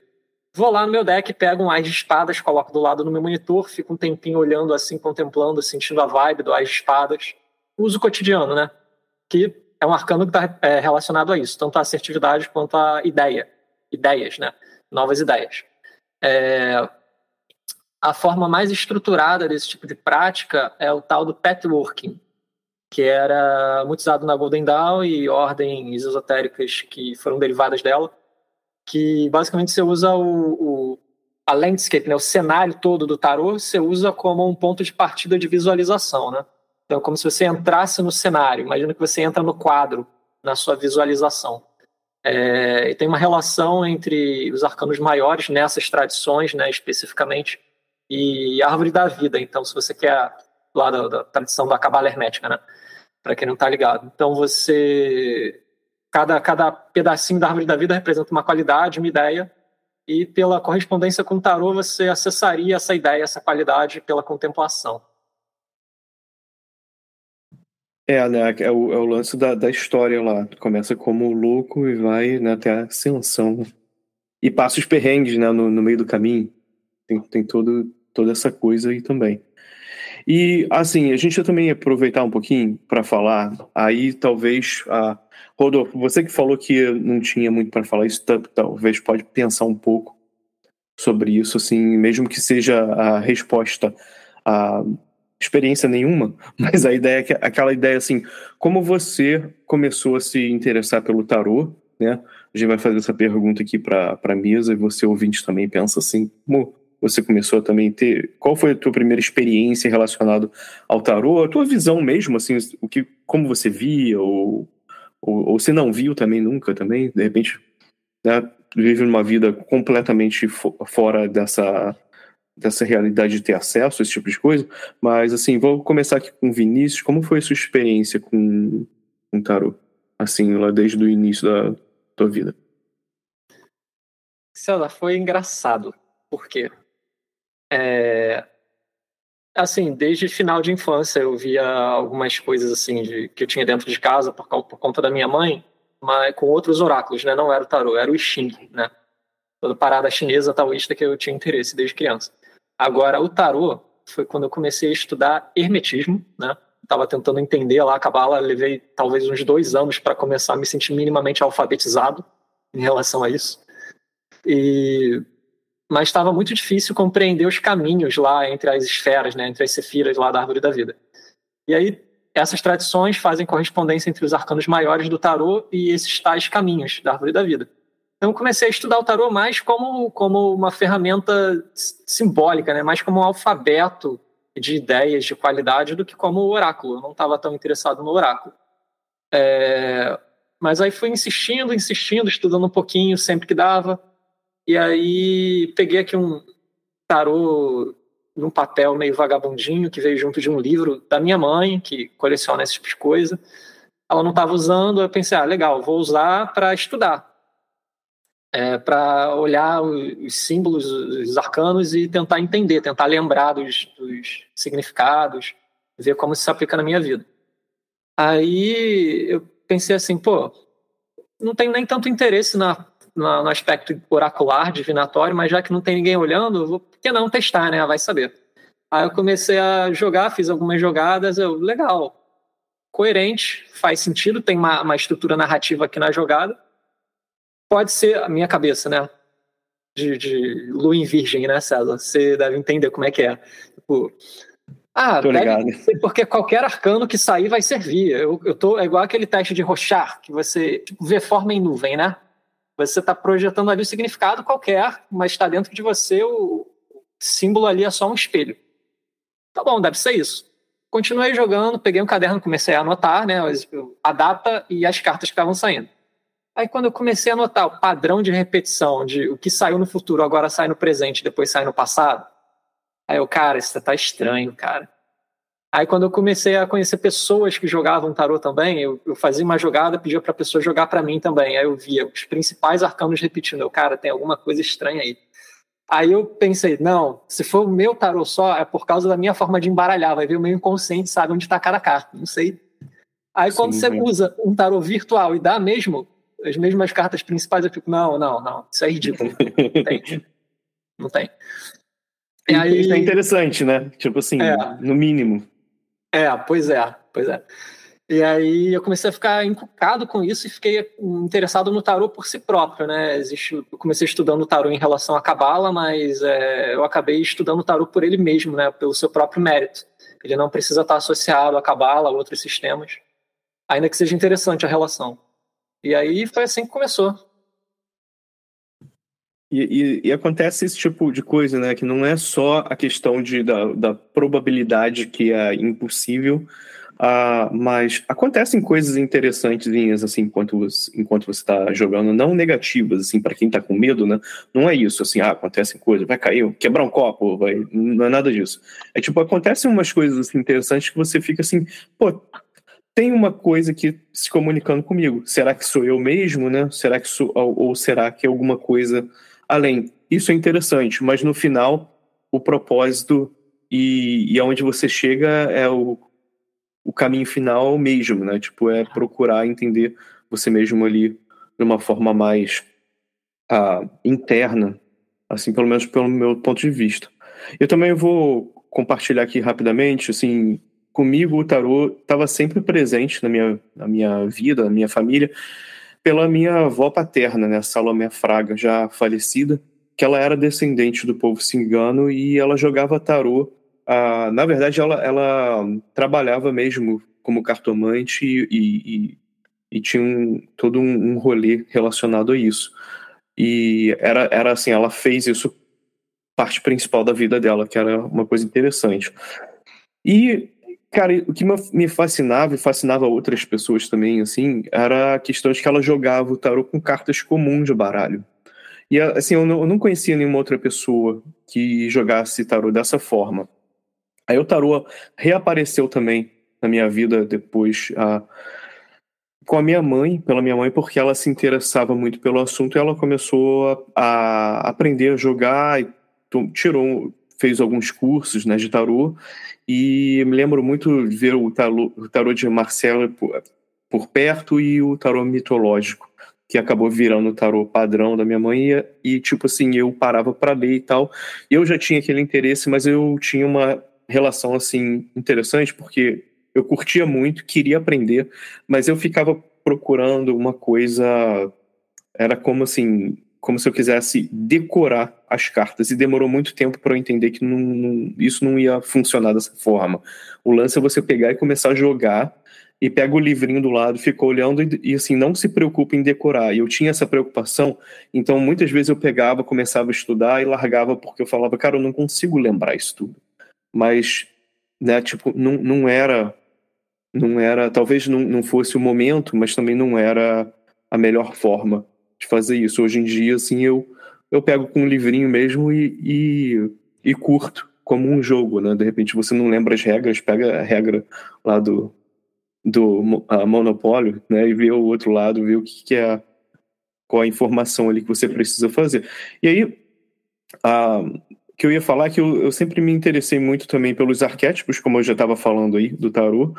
Vou lá no meu deck, pego um Ás de Espadas, coloco do lado no meu monitor, fico um tempinho olhando assim, contemplando, sentindo a vibe do Ás de Espadas. Uso cotidiano, né? Que é um arcano que está é, relacionado a isso, tanto a assertividade quanto a ideia. Ideias, né? Novas ideias. É... A forma mais estruturada desse tipo de prática é o tal do patchworking, que era muito usado na Golden Dawn e ordens esotéricas que foram derivadas dela que basicamente você usa o, o, a landscape, né, o cenário todo do tarô, você usa como um ponto de partida de visualização, né? Então, como se você entrasse no cenário. Imagina que você entra no quadro, na sua visualização. É, e tem uma relação entre os arcanos maiores nessas tradições, né, especificamente, e a árvore da vida. Então, se você quer lá da, da tradição da cabala hermética, né, para quem não está ligado. Então, você Cada, cada pedacinho da árvore da vida representa uma qualidade, uma ideia, e pela correspondência com o tarô você acessaria essa ideia, essa qualidade pela contemplação. É, né, é o, é o lance da, da história lá. Começa como louco e vai né, até a ascensão. E passa os perrengues né, no, no meio do caminho. Tem, tem todo, toda essa coisa aí também. E, assim, a gente também aproveitar um pouquinho para falar, aí talvez a Rodolfo, você que falou que não tinha muito para falar isso, talvez pode pensar um pouco sobre isso, assim, mesmo que seja a resposta a experiência nenhuma, *laughs* mas a ideia é aquela ideia assim, como você começou a se interessar pelo tarô, né? A gente vai fazer essa pergunta aqui para a mesa e você ouvinte também pensa assim, como você começou a também ter, qual foi a tua primeira experiência relacionada ao tarô, a tua visão mesmo, assim, o que, como você via ou ou, ou não viu também nunca também, de repente né, vive uma vida completamente fo fora dessa dessa realidade de ter acesso a esse tipo de coisa, mas assim, vou começar aqui com o Vinícius, como foi a sua experiência com, com tarô, assim, lá desde o início da tua vida? César, foi engraçado, porque é, Assim, desde final de infância eu via algumas coisas assim de, que eu tinha dentro de casa por, por conta da minha mãe, mas com outros oráculos, né? Não era o tarô, era o Xing, né? Toda parada chinesa taoísta que eu tinha interesse desde criança. Agora, o tarô foi quando eu comecei a estudar hermetismo, né? Estava tentando entender lá a cabala, levei talvez uns dois anos para começar a me sentir minimamente alfabetizado em relação a isso. E mas estava muito difícil compreender os caminhos lá entre as esferas, né, entre as sefiras lá da árvore da vida. E aí essas tradições fazem correspondência entre os arcanos maiores do tarô e esses tais caminhos da árvore da vida. Então comecei a estudar o tarô mais como, como uma ferramenta simbólica, né, mais como um alfabeto de ideias de qualidade do que como oráculo. Eu não estava tão interessado no oráculo. É... Mas aí fui insistindo, insistindo, estudando um pouquinho sempre que dava. E aí peguei aqui um tarô num papel meio vagabundinho que veio junto de um livro da minha mãe, que coleciona esse tipo de coisa. Ela não estava usando, eu pensei, ah, legal, vou usar para estudar. É, para olhar os símbolos, os arcanos e tentar entender, tentar lembrar dos, dos significados, ver como isso se aplica na minha vida. Aí eu pensei assim, pô, não tenho nem tanto interesse na, na, no aspecto oracular, divinatório, mas já que não tem ninguém olhando, vou, por que não testar, né? Vai saber. Aí eu comecei a jogar, fiz algumas jogadas, eu, legal, coerente, faz sentido, tem uma, uma estrutura narrativa aqui na jogada. Pode ser a minha cabeça, né? De, de lua em virgem, né, César? Você deve entender como é que é. Tipo, ah, ligado. porque qualquer arcano que sair vai servir. Eu, eu tô, é igual aquele teste de Rochar, que você tipo, vê forma em nuvem, né? Você está projetando ali o significado qualquer, mas está dentro de você o símbolo ali é só um espelho. Tá bom, deve ser isso. Continuei jogando, peguei um caderno, comecei a anotar, né, a data e as cartas que estavam saindo. Aí quando eu comecei a anotar o padrão de repetição de o que saiu no futuro agora sai no presente, depois sai no passado, Aí eu, cara, isso tá estranho, cara. Aí quando eu comecei a conhecer pessoas que jogavam tarô também, eu, eu fazia uma jogada, pedia pra pessoa jogar para mim também. Aí eu via os principais arcanos repetindo. Eu, cara, tem alguma coisa estranha aí. Aí eu pensei, não, se for o meu tarô só, é por causa da minha forma de embaralhar. Vai ver o meu inconsciente, sabe onde tá cada carta. Não sei. Aí quando Sim, você usa um tarô virtual e dá mesmo as mesmas cartas principais, eu fico, não, não, não, isso é ridículo. Não tem. Não tem. *laughs* E aí... Isso é interessante, né? Tipo assim, é. no mínimo. É, pois é, pois é. E aí eu comecei a ficar encucado com isso e fiquei interessado no tarô por si próprio, né? Existe, eu comecei estudando o tarô em relação à cabala, mas é, eu acabei estudando o tarô por ele mesmo, né? Pelo seu próprio mérito. Ele não precisa estar associado à cabala, a outros sistemas, ainda que seja interessante a relação. E aí foi assim que começou. E, e, e, acontece esse tipo de coisa, né? Que não é só a questão de, da, da probabilidade que é impossível, uh, mas acontecem coisas interessantes assim enquanto você, enquanto você está jogando, não negativas assim para quem está com medo, né? Não é isso assim, ah, acontecem coisas, vai cair, quebrar um copo, vai, não é nada disso. É tipo acontecem umas coisas assim, interessantes que você fica assim, pô, tem uma coisa aqui se comunicando comigo. Será que sou eu mesmo, né? Será que sou ou, ou será que é alguma coisa além. Isso é interessante, mas no final, o propósito e, e aonde você chega é o, o caminho final mesmo, né? Tipo, é procurar entender você mesmo ali de uma forma mais uh, interna, assim, pelo menos pelo meu ponto de vista. Eu também vou compartilhar aqui rapidamente, assim, comigo o tarô estava sempre presente na minha, na minha vida, na minha família, pela minha avó paterna, né, Salomé Fraga, já falecida, que ela era descendente do povo cigano e ela jogava tarô. Ah, na verdade, ela, ela trabalhava mesmo como cartomante e, e, e tinha um, todo um, um rolê relacionado a isso. E era, era assim, ela fez isso parte principal da vida dela, que era uma coisa interessante. E Cara, o que me fascinava e fascinava outras pessoas também, assim, era a questão de que ela jogava o tarô com cartas comuns de baralho. E, assim, eu não, conhecia nenhuma outra pessoa que jogasse tarô dessa forma. Aí o tarô reapareceu também na minha vida depois a, com a minha mãe, pela minha mãe, porque ela se interessava muito pelo assunto e ela começou a, a aprender a jogar e tirou, fez alguns cursos né, de tarô e me lembro muito de ver o tarô, o tarô de Marcelo por, por, perto e o tarô mitológico, que acabou virando o tarô padrão da minha mãe. E, tipo assim, eu parava para ler e tal. Eu já tinha aquele interesse, mas eu tinha uma relação assim interessante, porque eu curtia muito, queria aprender, mas eu ficava procurando uma coisa. Era como assim, como se eu quisesse decorar as cartas e demorou muito tempo para eu entender que não, não, isso não ia funcionar dessa forma. O lance é você pegar e começar a jogar e pega o livrinho do lado, fica olhando e, e, assim não se preocupa em decorar. E eu tinha essa preocupação, então muitas vezes eu pegava, começava a estudar e largava porque eu falava, cara, eu não consigo lembrar isso tudo. Mas, né, tipo, não, não era não era, talvez não, não fosse o momento, mas também não era a melhor forma de fazer isso. Hoje em dia, assim, eu, eu pego com um livrinho mesmo e, e, e curto como um jogo, né? De repente você não lembra as regras, pega a regra lá do, do monopólio, né? E vê o outro lado, vê o que, que é qual a informação ali que você precisa fazer. E aí, uh, que eu ia falar que eu, eu sempre me interessei muito também pelos arquétipos, como eu já estava falando aí, do tarô,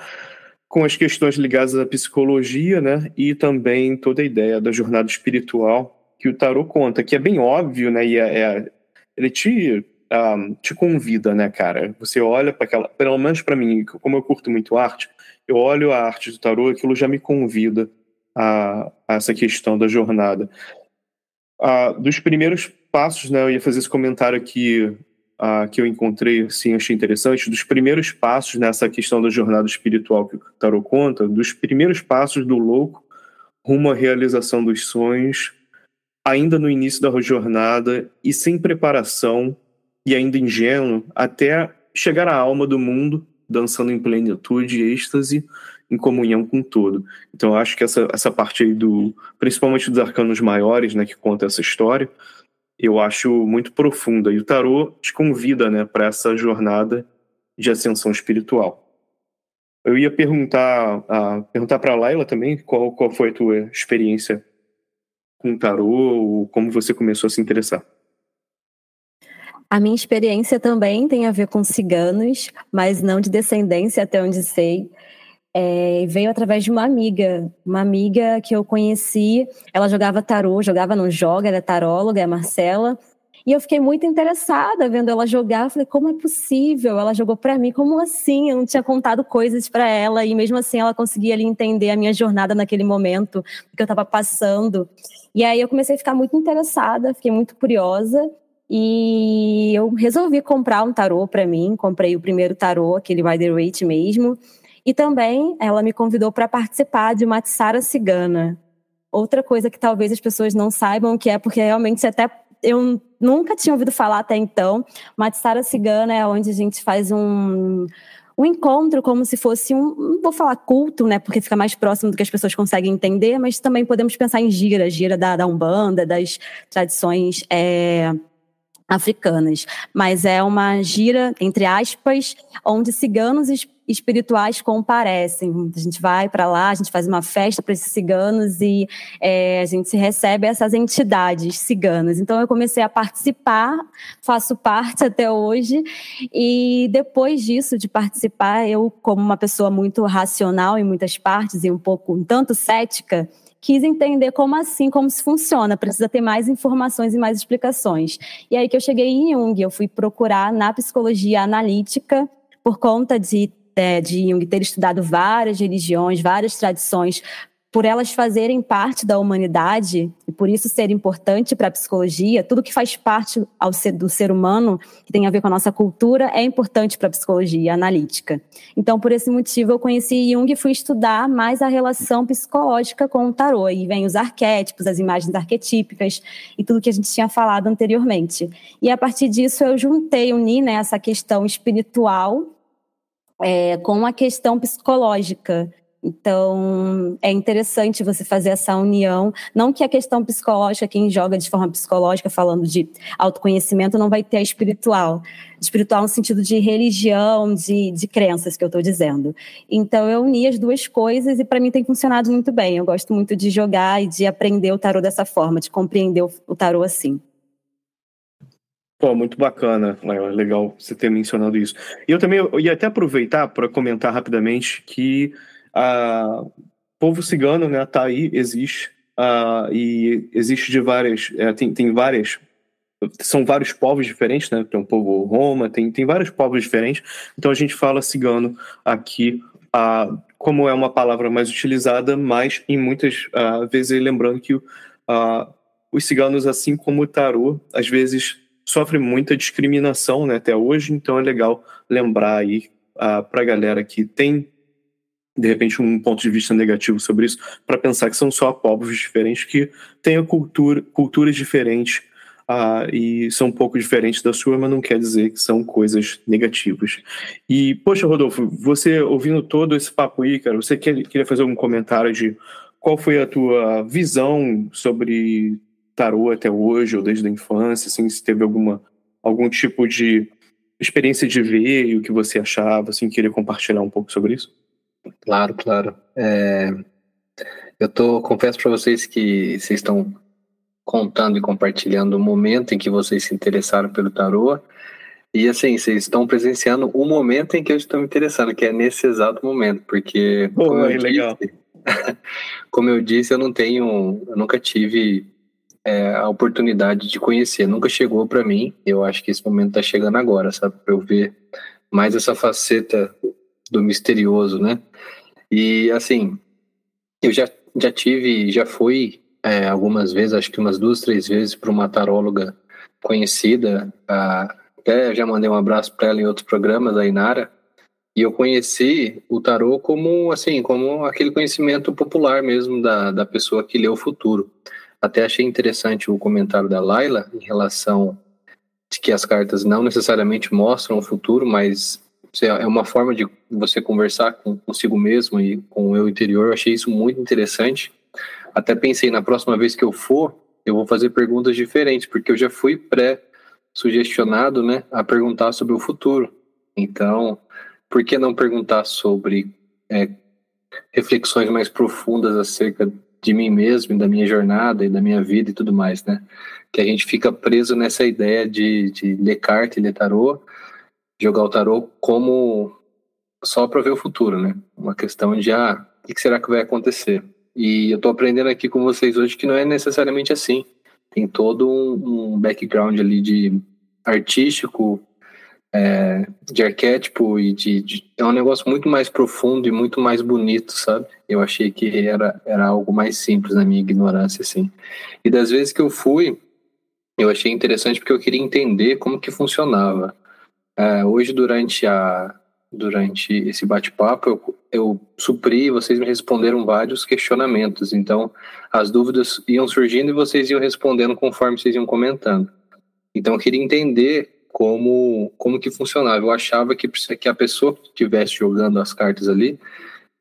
com as questões ligadas à psicologia, né? E também toda a ideia da jornada espiritual que o tarô conta, que é bem óbvio, né? E é, é ele te um, te convida, né, cara? Você olha para aquela, pelo menos para mim, como eu curto muito arte, eu olho a arte do tarô, aquilo já me convida a, a essa questão da jornada. Uh, dos primeiros passos, né, eu ia fazer esse comentário aqui uh, que eu encontrei, assim, achei interessante, dos primeiros passos nessa questão da jornada espiritual que o tarô conta, dos primeiros passos do louco rumo à realização dos sonhos, ainda no início da jornada e sem preparação, e ainda ingênuo até chegar à alma do mundo, dançando em plenitude e êxtase, em comunhão com todo. Então acho que essa, essa parte aí do, principalmente dos arcanos maiores, né, que conta essa história, eu acho muito profunda. E o tarô te convida, né, para essa jornada de ascensão espiritual. Eu ia perguntar, perguntar para a Laila também qual, qual foi a tua experiência com tarô, como você começou a se interessar. A minha experiência também tem a ver com ciganos, mas não de descendência, até onde sei. É, veio através de uma amiga, uma amiga que eu conheci. Ela jogava tarô, jogava, não joga, ela é taróloga, é a Marcela. E eu fiquei muito interessada vendo ela jogar. Falei, como é possível? Ela jogou para mim, como assim? Eu não tinha contado coisas para ela e mesmo assim ela conseguia ali entender a minha jornada naquele momento, que eu estava passando. E aí eu comecei a ficar muito interessada, fiquei muito curiosa. E eu resolvi comprar um tarô para mim, comprei o primeiro tarô, aquele Rider Waite mesmo. E também ela me convidou para participar de uma Tsara cigana. Outra coisa que talvez as pessoas não saibam que é porque realmente até eu nunca tinha ouvido falar até então. Matsara Cigana é onde a gente faz um, um encontro como se fosse um, vou falar culto, né, porque fica mais próximo do que as pessoas conseguem entender, mas também podemos pensar em gira, gira da, da Umbanda, das tradições é, africanas, mas é uma gira, entre aspas, onde ciganos espirituais comparecem. A gente vai para lá, a gente faz uma festa para esses ciganos e é, a gente recebe essas entidades ciganas. Então eu comecei a participar, faço parte até hoje e depois disso de participar, eu como uma pessoa muito racional em muitas partes e um pouco um tanto cética, quis entender como assim, como se funciona, precisa ter mais informações e mais explicações. E aí que eu cheguei em Jung, eu fui procurar na psicologia analítica, por conta de, é, de Jung ter estudado várias religiões, várias tradições, por elas fazerem parte da humanidade e por isso ser importante para a psicologia, tudo que faz parte ser, do ser humano, que tem a ver com a nossa cultura, é importante para a psicologia analítica. Então, por esse motivo, eu conheci Jung e fui estudar mais a relação psicológica com o tarô. E vem os arquétipos, as imagens arquetípicas e tudo que a gente tinha falado anteriormente. E a partir disso, eu juntei, uni né, essa questão espiritual é, com a questão psicológica. Então, é interessante você fazer essa união. Não que a questão psicológica, quem joga de forma psicológica, falando de autoconhecimento, não vai ter a espiritual. Espiritual no sentido de religião, de, de crenças, que eu estou dizendo. Então, eu uni as duas coisas e para mim tem funcionado muito bem. Eu gosto muito de jogar e de aprender o tarô dessa forma, de compreender o tarô assim. Pô, muito bacana, legal você ter mencionado isso. E eu também eu ia até aproveitar para comentar rapidamente que Uh, povo cigano, né, tá aí, existe, uh, e existe de várias, é, tem, tem várias, são vários povos diferentes, né, tem um povo Roma, tem, tem vários povos diferentes, então a gente fala cigano aqui, uh, como é uma palavra mais utilizada, mas em muitas uh, vezes lembrando que os ciganos, assim como o tarô, às vezes sofrem muita discriminação né, até hoje, então é legal lembrar aí uh, para a galera que tem de repente um ponto de vista negativo sobre isso, para pensar que são só povos diferentes que têm cultura, culturas diferentes uh, e são um pouco diferentes da sua, mas não quer dizer que são coisas negativas. E, poxa, Rodolfo, você ouvindo todo esse papo aí, cara, você quer, queria fazer algum comentário de qual foi a tua visão sobre tarô até hoje, ou desde a infância, assim, se teve alguma, algum tipo de experiência de ver e o que você achava, assim, queria compartilhar um pouco sobre isso? Claro, claro. É... Eu tô, confesso para vocês que vocês estão contando e compartilhando o momento em que vocês se interessaram pelo tarô. E assim, vocês estão presenciando o momento em que eu estou me interessando, que é nesse exato momento, porque Pô, como, eu legal. Disse, *laughs* como eu disse, eu não tenho, eu nunca tive é, a oportunidade de conhecer, nunca chegou para mim. Eu acho que esse momento está chegando agora, sabe, para eu ver mais essa faceta do misterioso, né? E assim, eu já já tive, já fui é, algumas vezes, acho que umas duas, três vezes, para uma taróloga conhecida. A, até já mandei um abraço para ela em outros programas, a Inara. E eu conheci o tarô como assim, como aquele conhecimento popular mesmo da, da pessoa que lê o futuro. Até achei interessante o comentário da Laila em relação de que as cartas não necessariamente mostram o futuro, mas é uma forma de você conversar com, consigo mesmo e com o eu interior. Eu achei isso muito interessante. Até pensei, na próxima vez que eu for, eu vou fazer perguntas diferentes, porque eu já fui pré-sugestionado né, a perguntar sobre o futuro. Então, por que não perguntar sobre é, reflexões mais profundas acerca de mim mesmo, da minha jornada e da minha vida e tudo mais, né? Que a gente fica preso nessa ideia de, de ler carta e ler tarô, jogar o tarô como só para ver o futuro, né? Uma questão de, ah, o que será que vai acontecer? E eu estou aprendendo aqui com vocês hoje que não é necessariamente assim. Tem todo um, um background ali de artístico, é, de arquétipo e de, de, É um negócio muito mais profundo e muito mais bonito, sabe? Eu achei que era, era algo mais simples na minha ignorância, assim. E das vezes que eu fui, eu achei interessante porque eu queria entender como que funcionava. É, hoje, durante a, durante esse bate-papo, eu, eu supri, vocês me responderam vários questionamentos. Então, as dúvidas iam surgindo e vocês iam respondendo conforme vocês iam comentando. Então, eu queria entender como, como que funcionava. Eu achava que, que a pessoa que estivesse jogando as cartas ali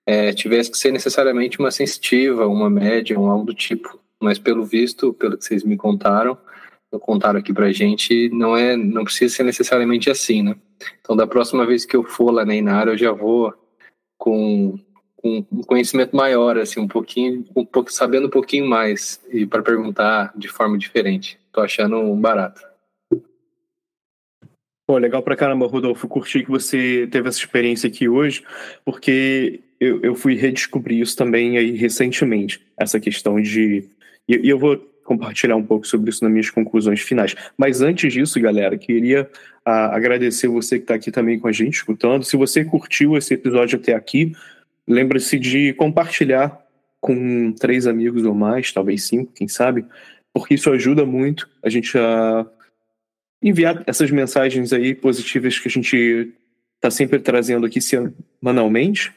é, tivesse que ser necessariamente uma sensitiva, uma média, um algo do tipo. Mas, pelo visto, pelo que vocês me contaram, contaram aqui pra gente, não é, não precisa ser necessariamente assim, né? Então, da próxima vez que eu for lá na Inara, eu já vou com, com um conhecimento maior, assim, um pouquinho, um pouco, sabendo um pouquinho mais e para perguntar de forma diferente. Tô achando um barato. Pô, legal pra caramba, Rodolfo. Curti que você teve essa experiência aqui hoje, porque eu, eu fui redescobrir isso também aí recentemente, essa questão de. E eu vou compartilhar um pouco sobre isso nas minhas conclusões finais. Mas antes disso, galera, queria ah, agradecer você que está aqui também com a gente, escutando. Se você curtiu esse episódio até aqui, lembre-se de compartilhar com três amigos ou mais, talvez cinco, quem sabe, porque isso ajuda muito a gente a enviar essas mensagens aí positivas que a gente está sempre trazendo aqui semanalmente.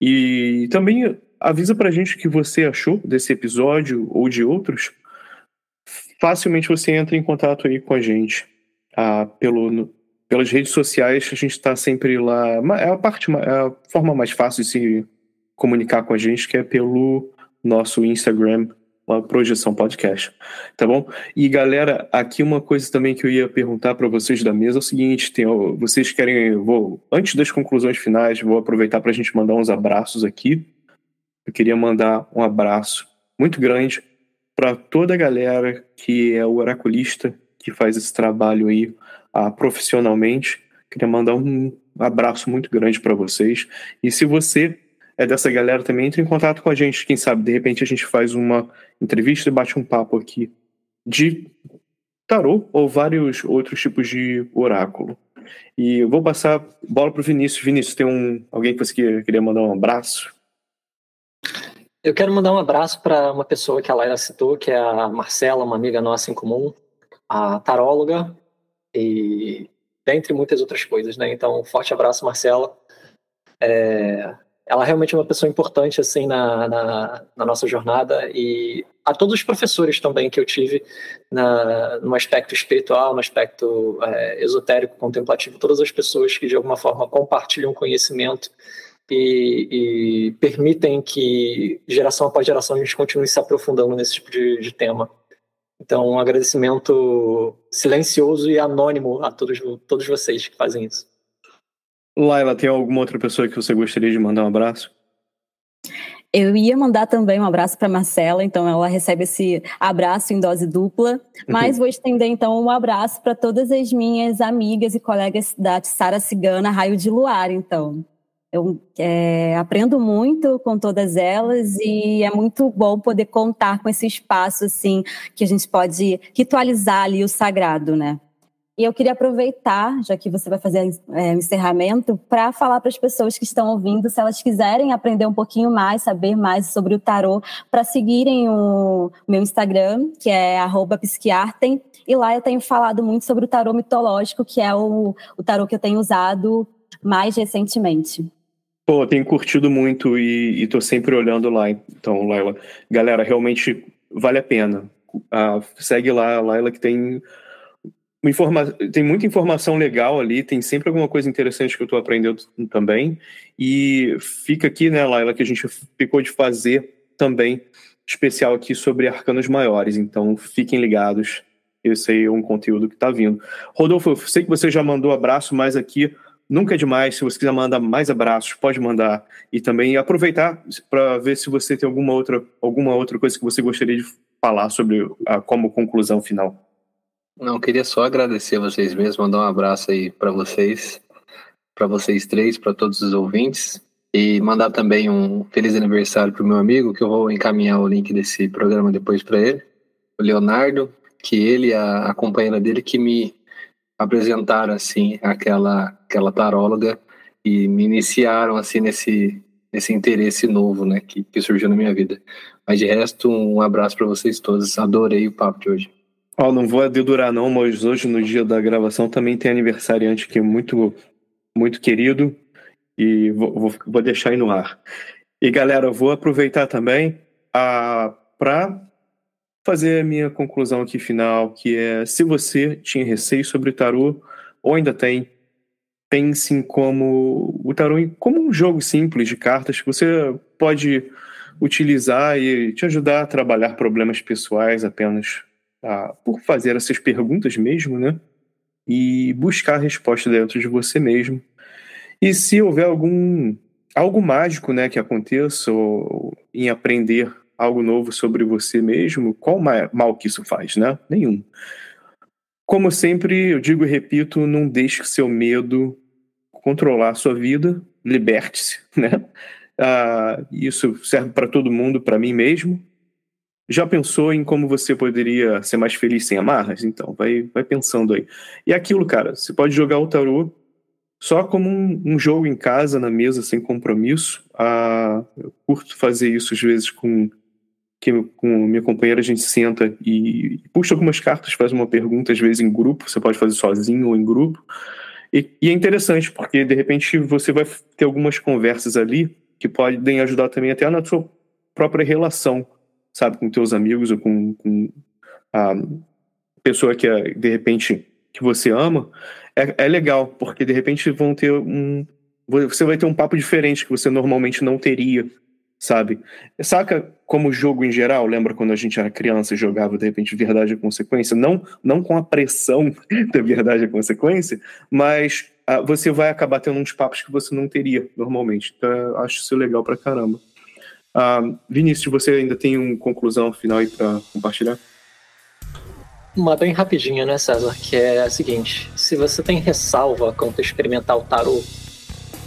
E também avisa pra gente o que você achou desse episódio ou de outros. Facilmente você entra em contato aí com a gente ah, pelo, no, pelas redes sociais. A gente está sempre lá. É a parte, é a forma mais fácil de se comunicar com a gente, que é pelo nosso Instagram, a Projeção Podcast, tá bom? E galera, aqui uma coisa também que eu ia perguntar para vocês da mesa é o seguinte: tem, vocês querem, vou antes das conclusões finais, vou aproveitar para a gente mandar uns abraços aqui eu queria mandar um abraço muito grande para toda a galera que é o oraculista, que faz esse trabalho aí ah, profissionalmente. Queria mandar um abraço muito grande para vocês. E se você é dessa galera também, entre em contato com a gente. Quem sabe, de repente, a gente faz uma entrevista e bate um papo aqui de tarô ou vários outros tipos de oráculo. E eu vou passar bola para o Vinícius. Vinícius, tem um, alguém que você queria mandar um abraço? Eu quero mandar um abraço para uma pessoa que a Laila citou, que é a Marcela, uma amiga nossa em comum, a taróloga, e dentre muitas outras coisas, né? Então, um forte abraço, Marcela. É, ela realmente é uma pessoa importante, assim, na, na, na, nossa jornada, e a todos os professores também que eu tive na, no aspecto espiritual, no aspecto é, esotérico, contemplativo, todas as pessoas que, de alguma forma, compartilham conhecimento e, e, permitem que geração após geração a gente continue se aprofundando nesse tipo de, de tema. Então, um agradecimento silencioso e anônimo a todos, todos vocês que fazem isso. Laila, tem alguma outra pessoa que você gostaria de mandar um abraço? Eu ia mandar também um abraço para Marcela, então ela recebe esse abraço em dose dupla, mas vou estender então um abraço para todas as minhas amigas e colegas da Sara Cigana Raio de Luar, então. Eu é, aprendo muito com todas elas e é muito bom poder contar com esse espaço assim que a gente pode ritualizar ali o sagrado, né? E eu queria aproveitar, já que você vai fazer é, encerramento, para falar para as pessoas que estão ouvindo, se elas quiserem aprender um pouquinho mais, saber mais sobre o tarô, para seguirem o meu Instagram, que é psiquiartem, e lá eu tenho falado muito sobre o tarô mitológico, que é o, o tarô que eu tenho usado mais recentemente. Pô, tenho curtido muito e, estou sempre olhando lá. Então, Laila, galera, realmente vale a pena. Uh, segue lá, Laila, que tem Informa... tem muita informação legal ali, tem sempre alguma coisa interessante que eu estou aprendendo também. E fica aqui, né, Laila, que a gente ficou de fazer também especial aqui sobre arcanos maiores. Então fiquem ligados. Esse aí é um conteúdo que está vindo. Rodolfo, eu sei que você já mandou abraço, mas aqui nunca é demais. Se você quiser mandar mais abraços, pode mandar. E também aproveitar para ver se você tem alguma outra, alguma outra coisa que você gostaria de falar sobre a, como conclusão final. Não, queria só agradecer a vocês mesmos, mandar um abraço aí para vocês, para vocês três, para todos os ouvintes e mandar também um feliz aniversário pro meu amigo, que eu vou encaminhar o link desse programa depois para ele, o Leonardo, que ele a, a companheira dele que me apresentaram assim aquela aquela taróloga e me iniciaram assim nesse nesse interesse novo, né, que, que surgiu na minha vida. Mas de resto, um abraço para vocês todos. Adorei o papo de hoje. Ó, não vou dedurar não, mas hoje no dia da gravação também tem aniversariante que é muito, muito querido e vou, vou, vou deixar aí no ar. E galera, vou aproveitar também a para fazer a minha conclusão aqui final, que é se você tinha receio sobre tarô ou ainda tem, pense em como o tarô como um jogo simples de cartas que você pode utilizar e te ajudar a trabalhar problemas pessoais apenas ah, por fazer essas perguntas mesmo, né? E buscar a resposta dentro de você mesmo. E se houver algum algo mágico, né, que aconteça ou em aprender algo novo sobre você mesmo, qual mal que isso faz, né? Nenhum. Como sempre, eu digo e repito, não deixe seu medo controlar a sua vida, liberte-se, *laughs* né? Ah, isso serve para todo mundo, para mim mesmo. Já pensou em como você poderia ser mais feliz sem amarras? Então, vai, vai pensando aí. E aquilo, cara, você pode jogar o tarô só como um, um jogo em casa, na mesa, sem compromisso. Ah, eu curto fazer isso às vezes com, que, com minha companheira, a gente senta e, puxa algumas cartas, faz uma pergunta, às vezes em grupo, você pode fazer sozinho ou em grupo. E, e é interessante, porque de repente você vai ter algumas conversas ali que podem ajudar também até na sua própria relação sabe, com teus amigos ou com, com a pessoa que é, de repente que você ama, é, é legal, porque de repente vão ter um. Você vai ter um papo diferente que você normalmente não teria, sabe? Saca como jogo em geral? Lembra quando a gente era criança e jogava de repente verdade e consequência? Não, não com a pressão *laughs* da verdade e consequência, mas ah, você vai acabar tendo uns papos que você não teria normalmente. Então, acho isso legal pra caramba. Uh, Vinícius, você ainda tem uma conclusão final aí para compartilhar? Uma bem rapidinha, né, César? Que é a seguinte: se você tem ressalva quanto a experimentar o tarô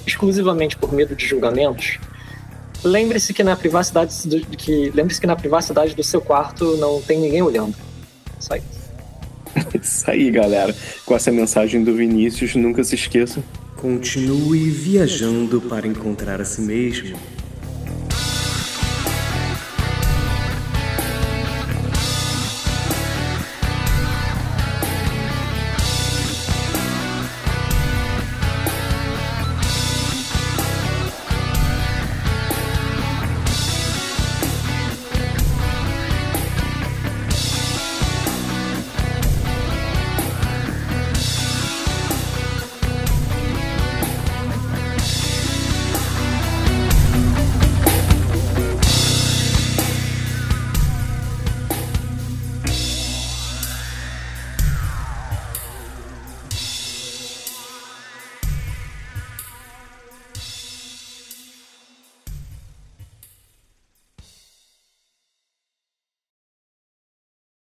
exclusivamente por medo de julgamentos, lembre-se que na privacidade do, que lembre-se que na privacidade do seu quarto não tem ninguém olhando. Isso aí. *laughs* Isso aí, galera. Com essa mensagem do Vinícius, nunca se esqueça. Continue viajando para encontrar a si mesmo